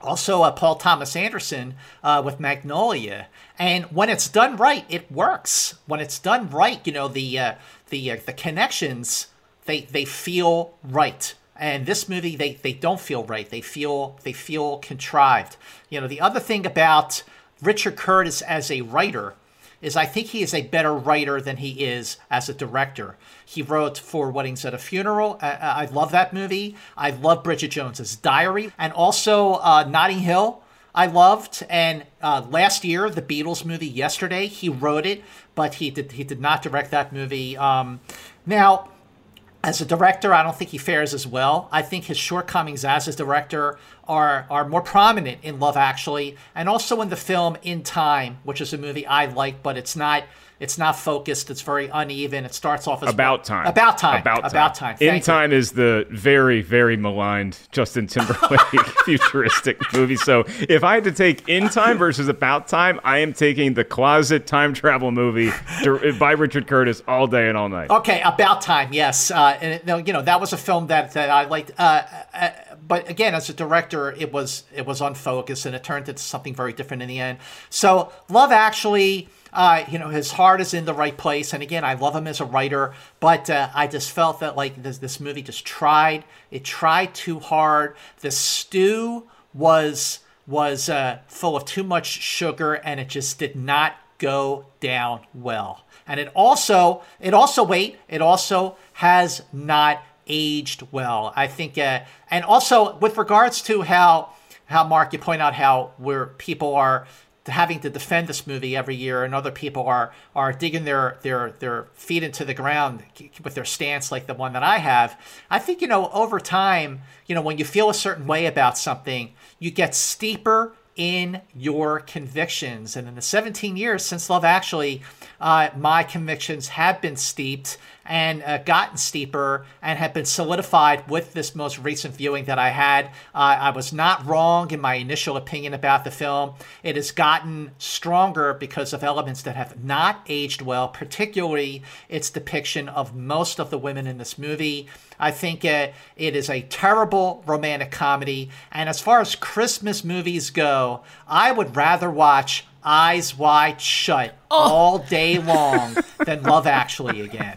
also uh, Paul Thomas Anderson uh, with Magnolia. And when it's done right, it works. When it's done right, you know the uh, the the connections they they feel right. And this movie, they they don't feel right. They feel they feel contrived. You know the other thing about Richard Curtis as a writer is I think he is a better writer than he is as a director. He wrote Four Weddings at a Funeral. I, I love that movie. I love Bridget Jones's Diary, and also uh, Notting Hill. I loved, and uh, last year the Beatles movie Yesterday. He wrote it, but he did he did not direct that movie. Um, now as a director, I don't think he fares as well. I think his shortcomings as a director are are more prominent in Love Actually, and also in the film In Time, which is a movie I like, but it's not it's not focused. It's very uneven. It starts off as about time. About time. About time. About time. In Thank time you. is the very very maligned Justin Timberlake futuristic movie. So if I had to take In Time versus About Time, I am taking the closet time travel movie by Richard Curtis all day and all night. Okay, About Time. Yes, uh, and you know that was a film that that I liked. Uh, uh, but again, as a director, it was it was unfocused, and it turned into something very different in the end. So, Love Actually, uh, you know, his heart is in the right place, and again, I love him as a writer, but uh, I just felt that like this this movie just tried it tried too hard. The stew was was uh, full of too much sugar, and it just did not go down well. And it also it also wait it also has not aged well. I think, uh, and also with regards to how how Mark you point out how where people are having to defend this movie every year, and other people are are digging their their their feet into the ground with their stance like the one that I have. I think you know over time, you know when you feel a certain way about something, you get steeper in your convictions. And in the 17 years since Love Actually, uh, my convictions have been steeped and uh, gotten steeper and have been solidified with this most recent viewing that I had. Uh, I was not wrong in my initial opinion about the film. It has gotten stronger because of elements that have not aged well, particularly its depiction of most of the women in this movie. I think uh, it is a terrible romantic comedy. And as far as Christmas movies go, I would rather watch Eyes Wide Shut oh. all day long than Love Actually again.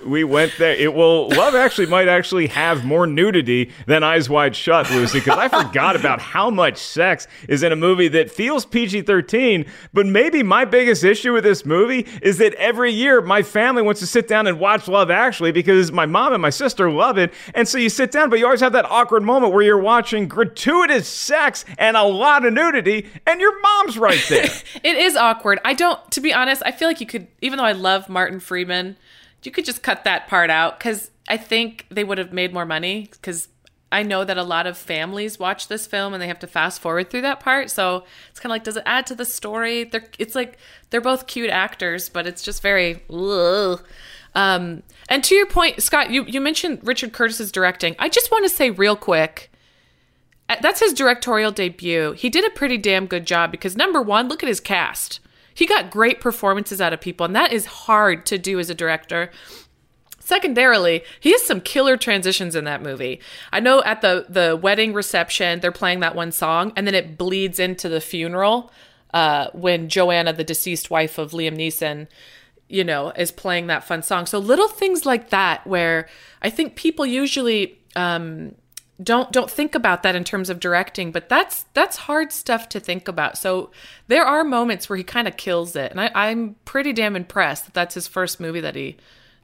we went there. It will. Love Actually might actually have more nudity than Eyes Wide Shut, Lucy, because I forgot about how much sex is in a movie that feels PG 13. But maybe my biggest issue with this movie is that every year my family wants to sit down and watch Love Actually because my mom and my sister love it. And so you sit down, but you always have that awkward moment where you're watching gratuitous sex and a lot of nudity, and your mom's right there. it is awkward. I don't, to be honest, I feel like you could, even though I love Martin Freeman, you could just cut that part out because I think they would have made more money because I know that a lot of families watch this film and they have to fast forward through that part. So it's kind of like, does it add to the story? They're, it's like they're both cute actors, but it's just very. Ugh. Um, and to your point, Scott, you, you mentioned Richard Curtis's directing. I just want to say real quick that's his directorial debut. He did a pretty damn good job because number one, look at his cast. He got great performances out of people, and that is hard to do as a director. Secondarily, he has some killer transitions in that movie. I know at the the wedding reception, they're playing that one song, and then it bleeds into the funeral uh, when Joanna, the deceased wife of Liam Neeson, you know, is playing that fun song. So little things like that, where I think people usually um, don't don't think about that in terms of directing but that's that's hard stuff to think about so there are moments where he kind of kills it and I, i'm pretty damn impressed that that's his first movie that he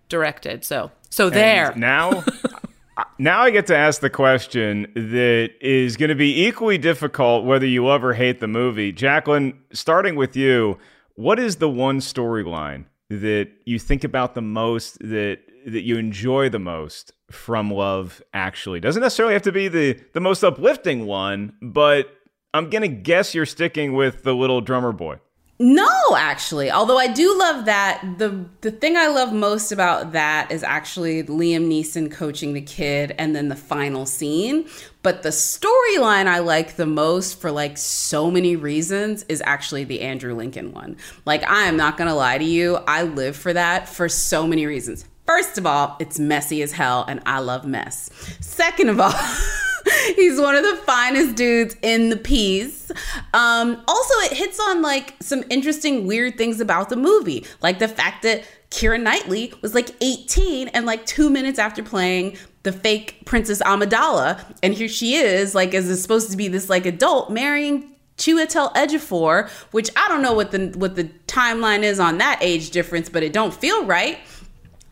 directed so so there And now now I get to ask the question that is going to be equally difficult whether you love or hate the movie. Jacqueline, starting with you, what is the one storyline that you think about the most that that you enjoy the most from Love Actually? Doesn't necessarily have to be the the most uplifting one, but I'm to guess you're sticking with the little drummer boy. No, actually. Although I do love that the the thing I love most about that is actually Liam Neeson coaching the kid and then the final scene. But the storyline I like the most for like so many reasons is actually the Andrew Lincoln one. Like I am not going to lie to you, I live for that for so many reasons. First of all, it's messy as hell, and I love mess. Second of all, he's one of the finest dudes in the piece. Um, also, it hits on like some interesting, weird things about the movie, like the fact that Keira Knightley was like 18 and like two minutes after playing the fake Princess Amidala, and here she is, like as is supposed to be this like adult marrying Chiwetel Ejiofor, which I don't know what the what the timeline is on that age difference, but it don't feel right.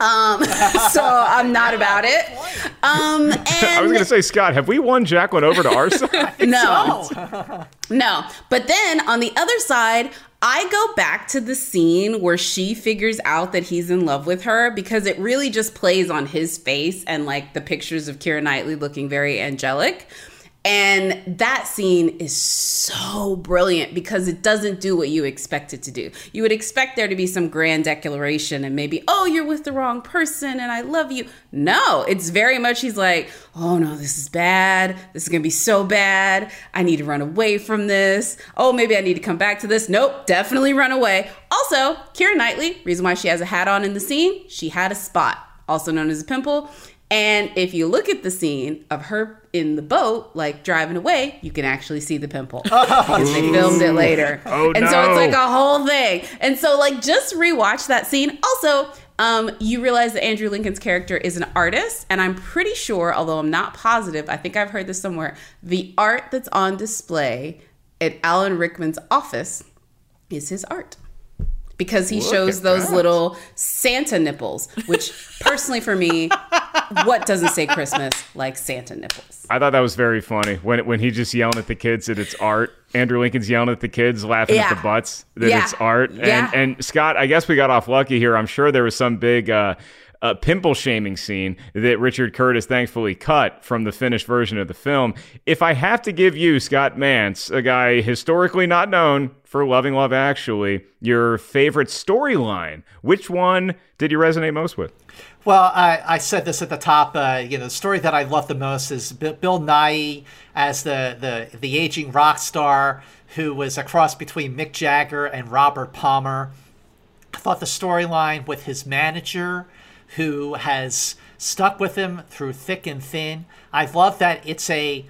Um, so I'm not about it. Um, and I was going to say, Scott, have we won Jacqueline over to our side? no, no. But then on the other side, I go back to the scene where she figures out that he's in love with her because it really just plays on his face and like the pictures of Keira Knightley looking very angelic. And that scene is so brilliant because it doesn't do what you expect it to do. You would expect there to be some grand declaration and maybe, oh, you're with the wrong person and I love you. No, it's very much he's like, oh no, this is bad. This is gonna be so bad. I need to run away from this. Oh, maybe I need to come back to this. Nope, definitely run away. Also, Keira Knightley, reason why she has a hat on in the scene, she had a spot, also known as a pimple. And if you look at the scene of her in the boat, like driving away, you can actually see the pimple because they filmed it later. Oh, and so it's like a whole thing. And so, like, just rewatch that scene. Also, um, you realize that Andrew Lincoln's character is an artist, and I'm pretty sure, although I'm not positive, I think I've heard this somewhere. The art that's on display at Alan Rickman's office is his art because he Look shows those that. little Santa nipples, which personally for me, what doesn't say Christmas like Santa nipples? I thought that was very funny when when he just yelling at the kids that it's art. Andrew Lincoln's yelling at the kids, laughing at the butts that Yeah. it's art. Yeah. And and Scott, I guess we got off lucky here. I'm sure there was some big uh, uh, pimple shaming scene that Richard Curtis thankfully cut from the finished version of the film. If I have to give you Scott Mantz, a guy historically not known for loving Love Actually, your favorite storyline, which one did you resonate most with? Well, I, I said this at the top. Uh, you know, the story that I love the most is Bi- Bill Nighy as the, the, the aging rock star who was a cross between Mick Jagger and Robert Palmer. I thought the storyline with his manager, who has stuck with him through thick and thin. I love that it's a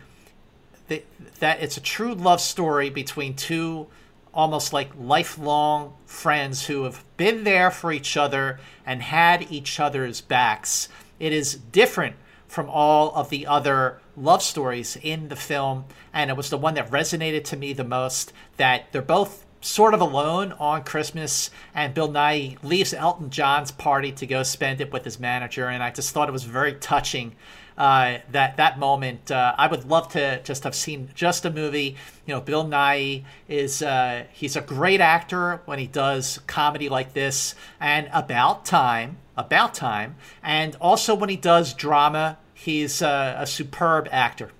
that, it's a true love story between two almost like lifelong friends who have been there for each other and had each other's backs. It is different from all of the other love stories in the film, and it was the one that resonated to me the most. That they're both sort of alone on Christmas, and Bill Nighy leaves Elton John's party to go spend it with his manager, and I just thought it was very touching uh, that that moment. Uh, I would love to just have seen just a movie. You know, Bill Nighy is uh, he's a great actor when he does comedy like this, and about time, about time, and also when he does drama, he's uh, a superb actor.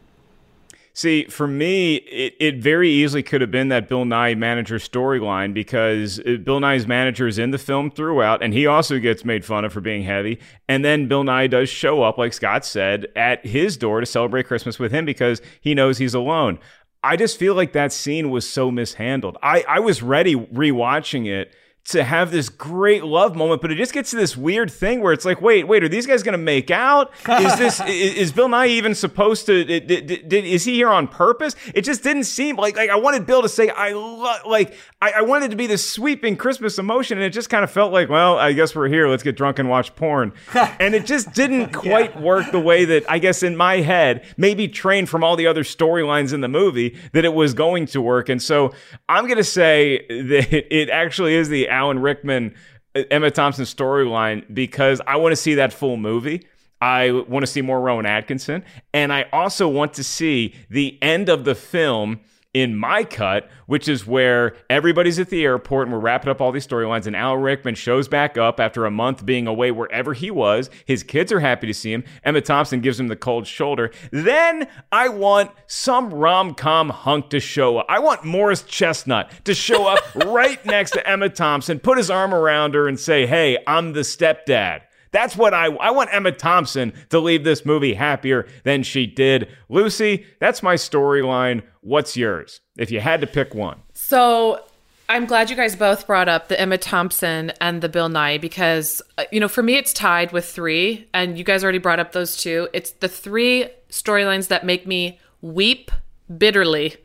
See, for me, it, it very easily could have been that Bill Nighy manager storyline because uh, Bill Nighy's manager is in the film throughout, and he also gets made fun of for being heavy. And then Bill Nighy does show up, like Scott said, at his door to celebrate Christmas with him because he knows he's alone. I just feel like that scene was so mishandled. I, I was ready rewatching it to have this great love moment, but it just gets to this weird thing where it's like, wait, wait, are these guys going to make out? Is this is, is Bill Nighy even supposed to? Did, did, did- is he here on purpose? It just didn't seem like like I wanted Bill to say I love like I, I wanted it to be this sweeping Christmas emotion, and it just kind of felt like, well, I guess we're here. Let's get drunk and watch porn, and it just didn't quite work the way that I guess in my head, maybe trained from all the other storylines in the movie, that it was going to work. And so I'm gonna say that it actually is the Alan Rickman, uh, Emma Thompson storyline because I want to see that full movie. I want to see more Rowan Atkinson, and I also want to see the end of the film in my cut, which is where everybody's at the airport and we're wrapping up all these storylines, and Al Rickman shows back up after a month being away wherever he was. His kids are happy to see him. Emma Thompson gives him the cold shoulder. Then I want some rom com hunk to show up. I want Morris Chestnut to show up right next to Emma Thompson, put his arm around her, and say, Hey, I'm the stepdad. That's what I I want Emma Thompson to leave this movie happier than she did. Lucy, that's my storyline. What's yours? If you had to pick one. So I'm glad you guys both brought up the Emma Thompson and the Bill Nighy because, uh, you know, for me, it's tied with three, and you guys already brought up those two. It's the three storylines that make me weep bitterly,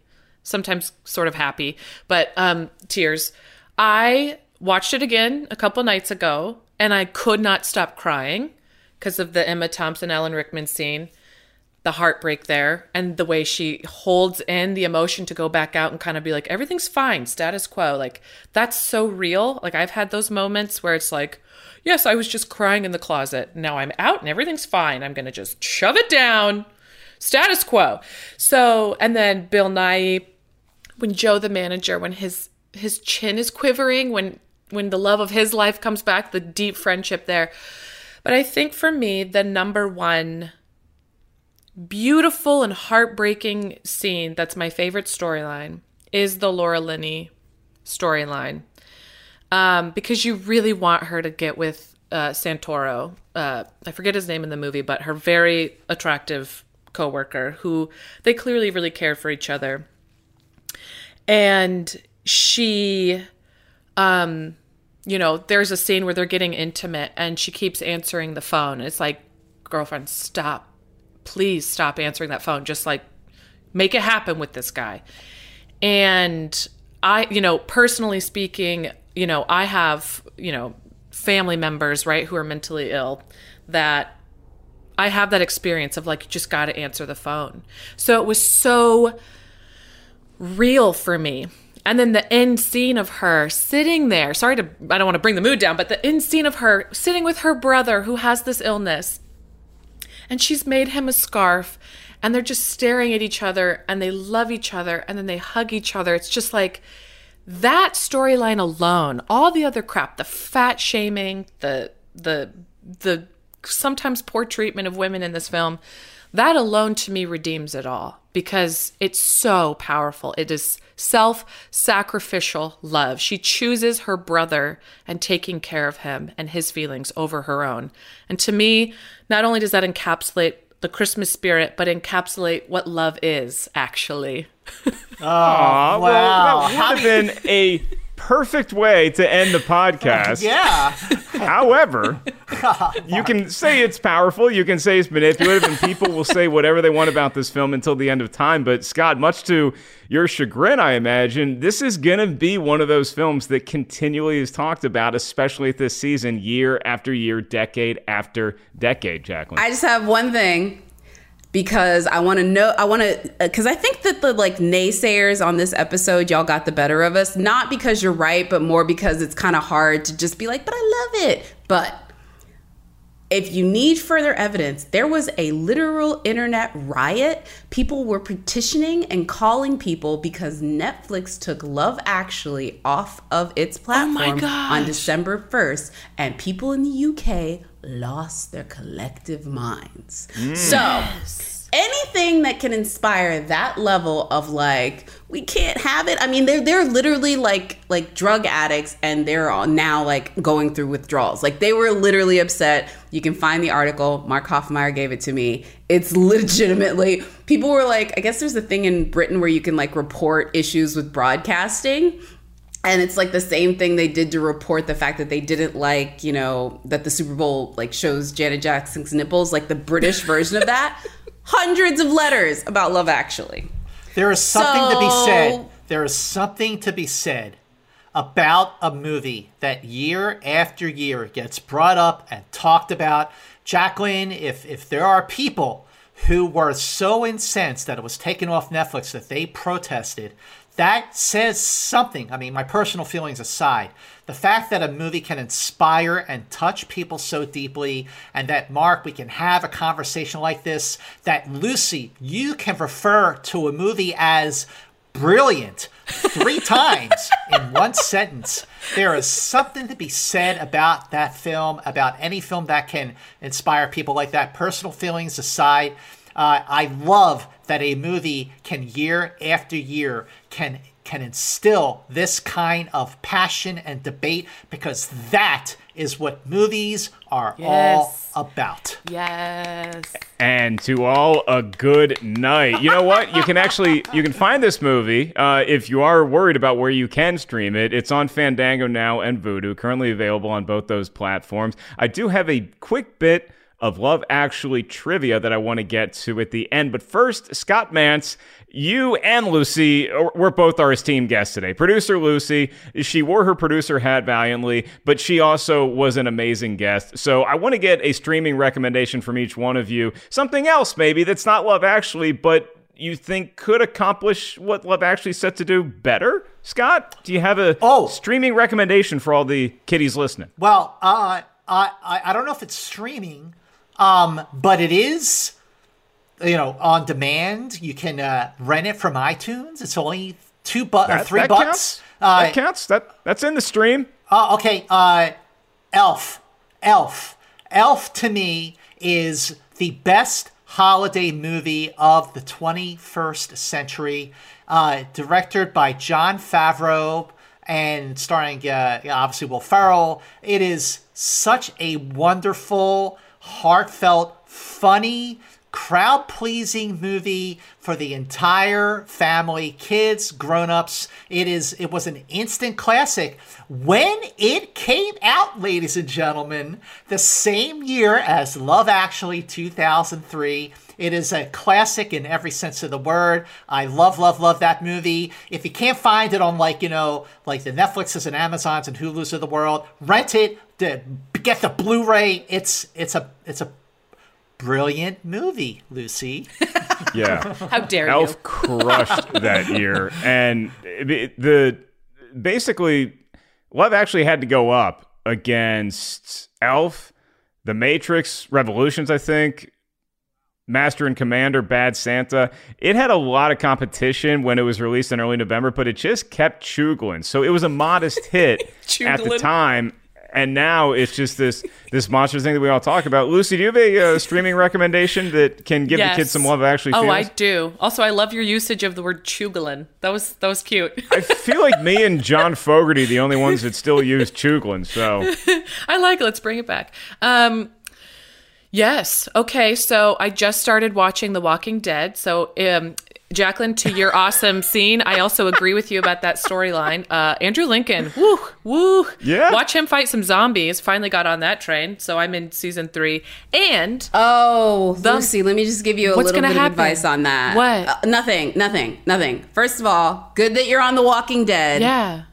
sometimes sort of happy, but um, tears. I watched it again a couple nights ago, and I could not stop crying because of the Emma Thompson, Alan Rickman scene the heartbreak there and the way she holds in the emotion to go back out and kind of be like everything's fine status quo. Like that's so real. Like i've had those moments where it's like yes i was just crying in the closet. Now i'm out and everything's fine. I'm going to just shove it down. Status quo. So and then bill nighy when joe the manager when his his chin is quivering when when the love of his life comes back the deep friendship there but i think for me the number one beautiful and heartbreaking scene that's my favorite storyline is the Laura Linney storyline. Um, because you really want her to get with uh, Santoro. Uh, I forget his name in the movie, but her very attractive coworker who they clearly really care for each other. And she, um, you know, there's a scene where they're getting intimate and she keeps answering the phone. It's like, girlfriend, stop please stop answering that phone. Just like make it happen with this guy. And I, you know, personally speaking, you know, I have, you know, family members, right, who are mentally ill that I have that experience of like, you just got to answer the phone. So it was so real for me. And then the end scene of her sitting there, sorry to, I don't want to bring the mood down, but the end scene of her sitting with her brother who has this illness and she's made him a scarf and they're just staring at each other and they love each other and then they hug each other. It's just like that storyline alone, all the other crap, the fat shaming, the the the sometimes poor treatment of women in this film, that alone to me redeems it all because it's so powerful. It is self sacrificial love. She chooses her brother and taking care of him and his feelings over her own. And to me, not only does that encapsulate the Christmas spirit, but encapsulate what love is actually. oh, wow. Well, that would have been a perfect way to end the podcast. yeah. However, you can say it's powerful, you can say it's manipulative, and people will say whatever they want about this film until the end of time. But Scott, much to your chagrin, I imagine, this is going to be one of those films that continually is talked about, especially this season, year after year, decade after decade, Jacqueline. I just have one thing because I want to know I want to uh, because I think that the like naysayers on this episode y'all got the better of us. Not because you're right but more because it's kind of hard to just be like but I love it. But if you need further evidence, there was a literal internet riot. People were petitioning and calling people because Netflix took Love Actually off of its oh platform oh on December 1st, and people in the UK lost their collective minds. Mm. So, anything that can inspire that level of like we can't have it i mean they're they're literally like like drug addicts and they're all now like going through withdrawals. Like they were literally upset. You can find the article. Mark hoffmeyer gave it to me. It's legitimately people were like i guess there's a thing in britain where you can like report issues with broadcasting and it's like the same thing they did to report the fact that they didn't like you know that the super bowl like shows janet jackson's nipples like the british version of that hundreds of letters about Love Actually. There is something so... to be said. There is something to be said about a movie that year after year gets brought up and talked about. Jacqueline, if if there are people who were so incensed that it was taken off Netflix that they protested, that says something. I mean, my personal feelings aside, the fact that a movie can inspire and touch people so deeply, and that, Mark, we can have a conversation like this, that Lucy, you can refer to a movie as brilliant three times in one sentence. There is something to be said about that film, about any film that can inspire people like that. Personal feelings aside, uh, I love that a movie can year after year can can instill this kind of passion and debate because that is what movies are Yes. all about. Yes. And to all a good night. You know what? You can actually you can find this movie uh, if you are worried about where you can stream it. It's on Fandango now and Vudu, currently available on both those platforms. I do have a quick bit of Love Actually trivia that I want to get to at the end. But first, Scott Mantz, you and Lucy were both our esteemed guests today. Producer Lucy, she wore her producer hat valiantly, but she also was an amazing guest. So I want to get a streaming recommendation from each one of you. Something else, maybe, that's not Love Actually, but you think could accomplish what Love Actually set to do better? Scott, do you have a oh. streaming recommendation for all the kiddies listening? Well, uh, I, I I don't know if it's streaming, um, but it is, you know, on demand. You can uh, rent it from iTunes. It's only two bu- or three that bucks. counts. Uh, that counts. That that's in the stream. Uh, okay, uh, Elf. Elf. Elf to me is the best holiday movie of the 21st century. Uh, directed by Jon Favreau and starring, uh, obviously, Will Ferrell. It is such a wonderful, heartfelt, funny, crowd pleasing movie for the entire family kids grown-ups it is it was an instant classic when it came out ladies and gentlemen the same year as love actually 2003 it is a classic in every sense of the word. I love, love, love that movie. If you can't find it on like, you know, like the Netflixes and Amazons and Hulus of the world, rent it, get the Blu-ray. It's it's a it's a brilliant movie, Lucy. Yeah. How dare Elf you. Elf crushed that year, and it- the basically Love actually had to go up against Elf, The Matrix, Revolutions, I think. Master and Commander, Bad Santa. It had a lot of competition when it was released in early November, but it just kept chugling. So it was a modest hit at the time. And now it's just this this monster thing that we all talk about. Lucy, do you have a uh, streaming recommendation that can give the kids some love? Actually, Oh, feels? I do. Also, I love your usage of the word chuglin. That was that was cute. I feel like me and John Fogerty the only ones that still use Chuglin. So I like it. Let's bring it back. Um, yes. Okay. So I just started watching The Walking Dead. So, um, Jacqueline, to your awesome scene, I also agree with you about that storyline. Uh, Andrew Lincoln, woo, woo. Yeah. Watch him fight some zombies. Finally got on that train. So I'm in season three. And oh, Lucy, let me just give you a What's little bit happen? of advice on that. What? Uh, nothing, nothing, nothing. First of all, good that you're on The Walking Dead. Yeah.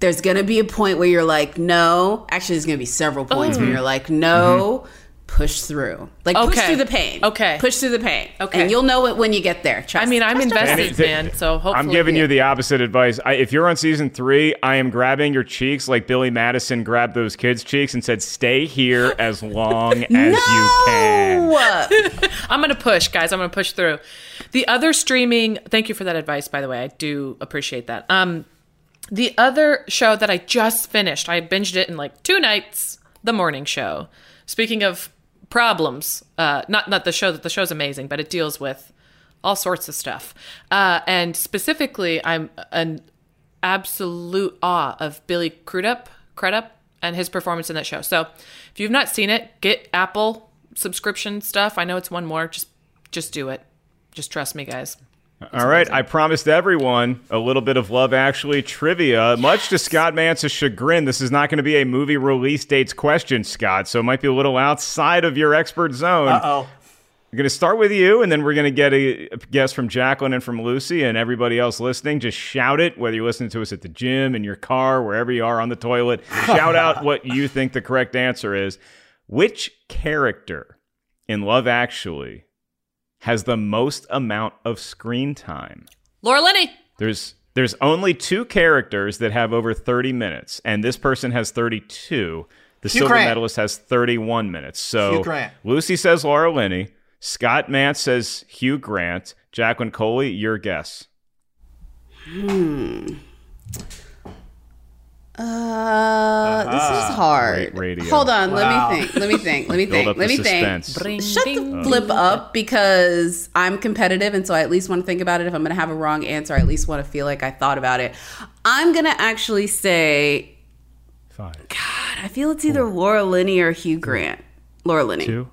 There's gonna be a point where you're like, no. Actually, there's gonna be several points where Oh. you're like, no. Push through, like push through the pain. Okay. push through the pain. Okay. and you'll know it when you get there. Trust I mean, I'm trust us. invested, man. So hopefully, I'm giving you the opposite advice. I, if you're on season three, I am grabbing your cheeks like Billy Madison grabbed those kids' cheeks and said, "Stay here as long as you can." I'm gonna push, guys. I'm gonna push through. The other streaming. Thank you for that advice, by the way. I do appreciate that. Um, the other show that I just finished, I binged it in like two nights. The morning show. Speaking of problems, uh, not not the show. That the show's amazing, but it deals with all sorts of stuff. Uh, and specifically, I'm an absolute awe of Billy Crudup, Crudup, and his performance in that show. So, if you've not seen it, get Apple subscription stuff. I know it's one more. Just just do it. Just trust me, guys. All right, I promised everyone a little bit of Love Actually trivia. Much to Scott Mantz's chagrin, this is not going to be a movie release dates question, Scott, so it might be a little outside of your expert zone. Uh-oh. We're going to start with you, and then we're going to get a a guess from Jacqueline and from Lucy, and everybody else listening. Just shout it, whether you're listening to us at the gym, in your car, wherever you are on the toilet. Shout out what you think the correct answer is. Which character in Love Actually has the most amount of screen time? Laura Linney. There's there's only two characters that have over 30 minutes, and this person has 32. The Hugh silver Grant. medalist has 31 minutes. So Hugh Grant. Lucy says Laura Linney. Scott Mantz says Hugh Grant. Jacqueline Coley, your guess. Hmm. Uh, this is hard. Great radio. Hold on, Wow. let me think. Let me think. Let me think. Let the me think. suspense. Shut the flip up because I'm competitive, and so I at least want to think about it. If I'm going to have a wrong answer, I at least want to feel like I thought about it. I'm going to actually say, Five, God, I feel it's either Laura Linney or Hugh Grant. Laura Linney. two,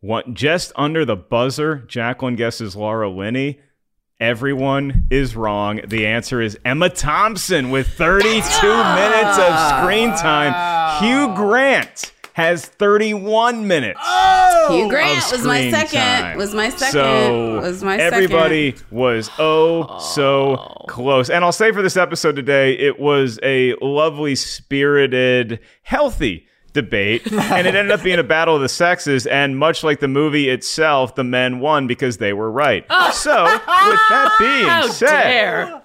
one. Just under the buzzer, Jacqueline guesses Laura Linney. Everyone is wrong. The answer is Emma Thompson with 32 ah! minutes of screen time. Hugh Grant has 31 minutes. Oh! Hugh Grant of was my second. time. Was my second. So was my everybody was oh so close. And I'll say for this episode today, it was a lovely, spirited, healthy debate, and it ended up being a battle of the sexes. And much like the movie itself, the men won because they were right. Oh. So, with that being How said, dare.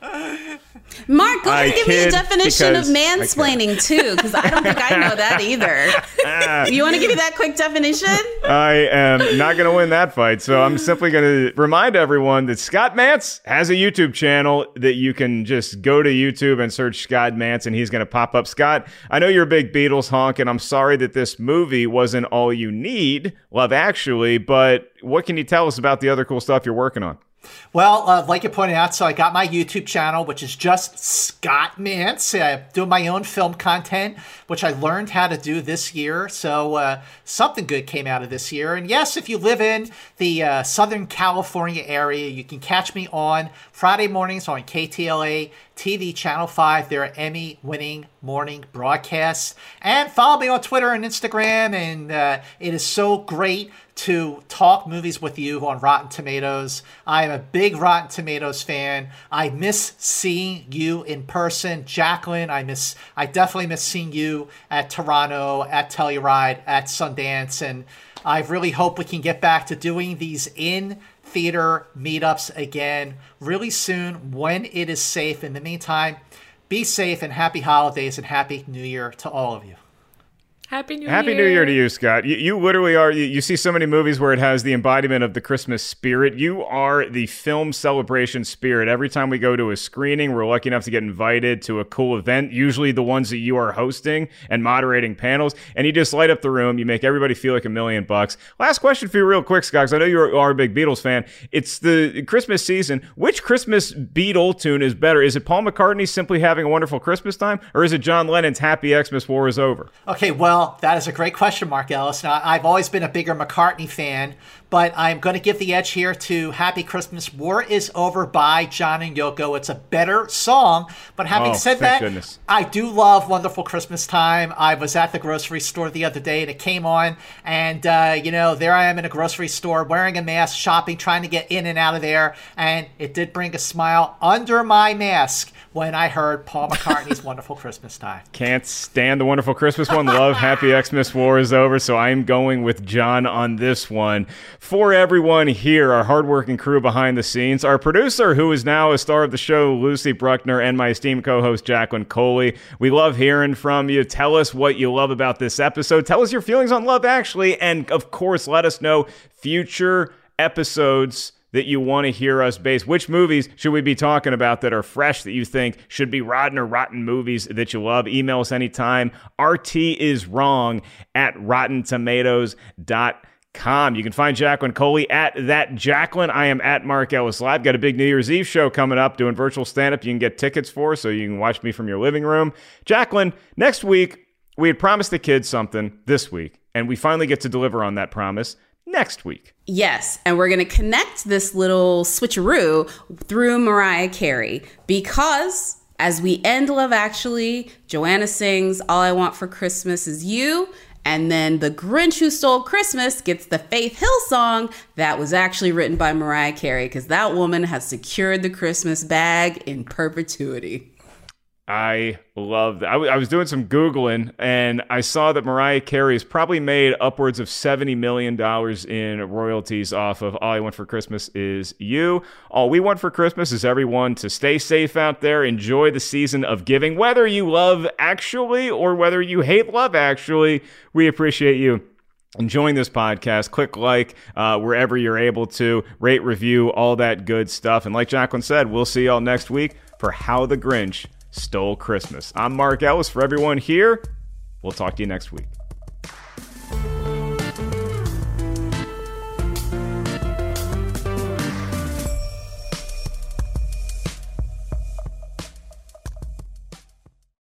Mark, go ahead I and give me a definition of mansplaining too, because I don't think I know that either. you want to give me that quick definition? I am not going to win that fight. So I'm simply going to remind everyone that Scott Mantz has a YouTube channel that you can just go to YouTube and search Scott Mantz and he's going to pop up. Scott, I know you're a big Beatles honk and I'm sorry that this movie wasn't all you need, Love Actually, but what can you tell us about the other cool stuff you're working on? Well, uh, like you pointed out, so I got my YouTube channel, which is just Scott Mantz. I do my own film content, which I learned how to do this year. So uh, something good came out of this year. And yes, if you live in the uh, Southern California area, you can catch me on Friday mornings on KTLA TV Channel 5. their Emmy winning morning broadcasts. And follow me on Twitter and Instagram. And uh, it is so great to talk movies with you on Rotten Tomatoes. I am a big Rotten Tomatoes fan. I miss seeing you in person, Jacqueline. I miss, I definitely miss seeing you at Toronto, at Telluride, at Sundance, and I really hope we can get back to doing these in theater meetups again really soon when it is safe. In the meantime, be safe and happy holidays and happy New Year to all of you. Happy New Happy Year. New Year to you, Scott. You, you literally are. You, you see so many movies where it has the embodiment of the Christmas spirit. You are the film celebration spirit. Every time we go to a screening, we're lucky enough to get invited to a cool event, usually the ones that you are hosting and moderating panels, and you just light up the room. You make everybody feel like a million bucks. Last question for you, real quick, Scott, 'cause I know you are a big Beatles fan. It's the Christmas season. Which Christmas Beatle tune is better? Is it Paul McCartney simply having a wonderful Christmas time, or is it John Lennon's Happy Xmas War is Over? Okay, well, that is a great question, Mark Ellis. Now, I've always been a bigger McCartney fan, but I'm going to give the edge here to Happy Christmas War is Over by John and Yoko. It's a better song, but having Oh, said that, goodness. I do love Wonderful Christmas Time. I was at the grocery store the other day and it came on, and, uh, you know, there I am in a grocery store wearing a mask, shopping, trying to get in and out of there, and it did bring a smile under my mask when I heard Paul McCartney's Wonderful Christmas Time. Can't stand the wonderful Christmas one. Love Happy Xmas War is over. So I'm going with John on this one. For everyone here, our hardworking crew behind the scenes, our producer, who is now a star of the show, Lucy Bruckner, and my esteemed co host, Jacqueline Coley. We love hearing from you. Tell us what you love about this episode. Tell us your feelings on Love Actually. And of course, let us know future episodes that you want to hear us base. Which movies should we be talking about that are fresh that you think should be rotten or rotten movies that you love? Email us anytime. RT is wrong at rottentomatoes.com. You can find Jacqueline Coley at that Jacqueline. I am at Mark Ellis Live. Got a big New Year's Eve show coming up doing virtual stand up. You can get tickets for so you can watch me from your living room. Jacqueline, next week, we had promised the kids something this week, and we finally get to deliver on that promise next week. Yes, and we're going to connect this little switcheroo through Mariah Carey because as we end Love Actually, Joanna sings All I Want for Christmas Is You. And then The Grinch Who Stole Christmas gets the Faith Hill song that was actually written by Mariah Carey because that woman has secured the Christmas bag in perpetuity. I love that. I, w- I was doing some Googling and I saw that Mariah Carey has probably made upwards of $70 million in royalties off of All I Want for Christmas Is You. All we want for Christmas is everyone to stay safe out there, enjoy the season of giving, whether you love actually or whether you hate love actually. We appreciate you enjoying this podcast, click like uh, wherever you're able to, rate, review, all that good stuff. And like Jacqueline said, we'll see y'all next week for How the Grinch Stole Christmas. I'm Mark Ellis for everyone here. We'll talk to you next week.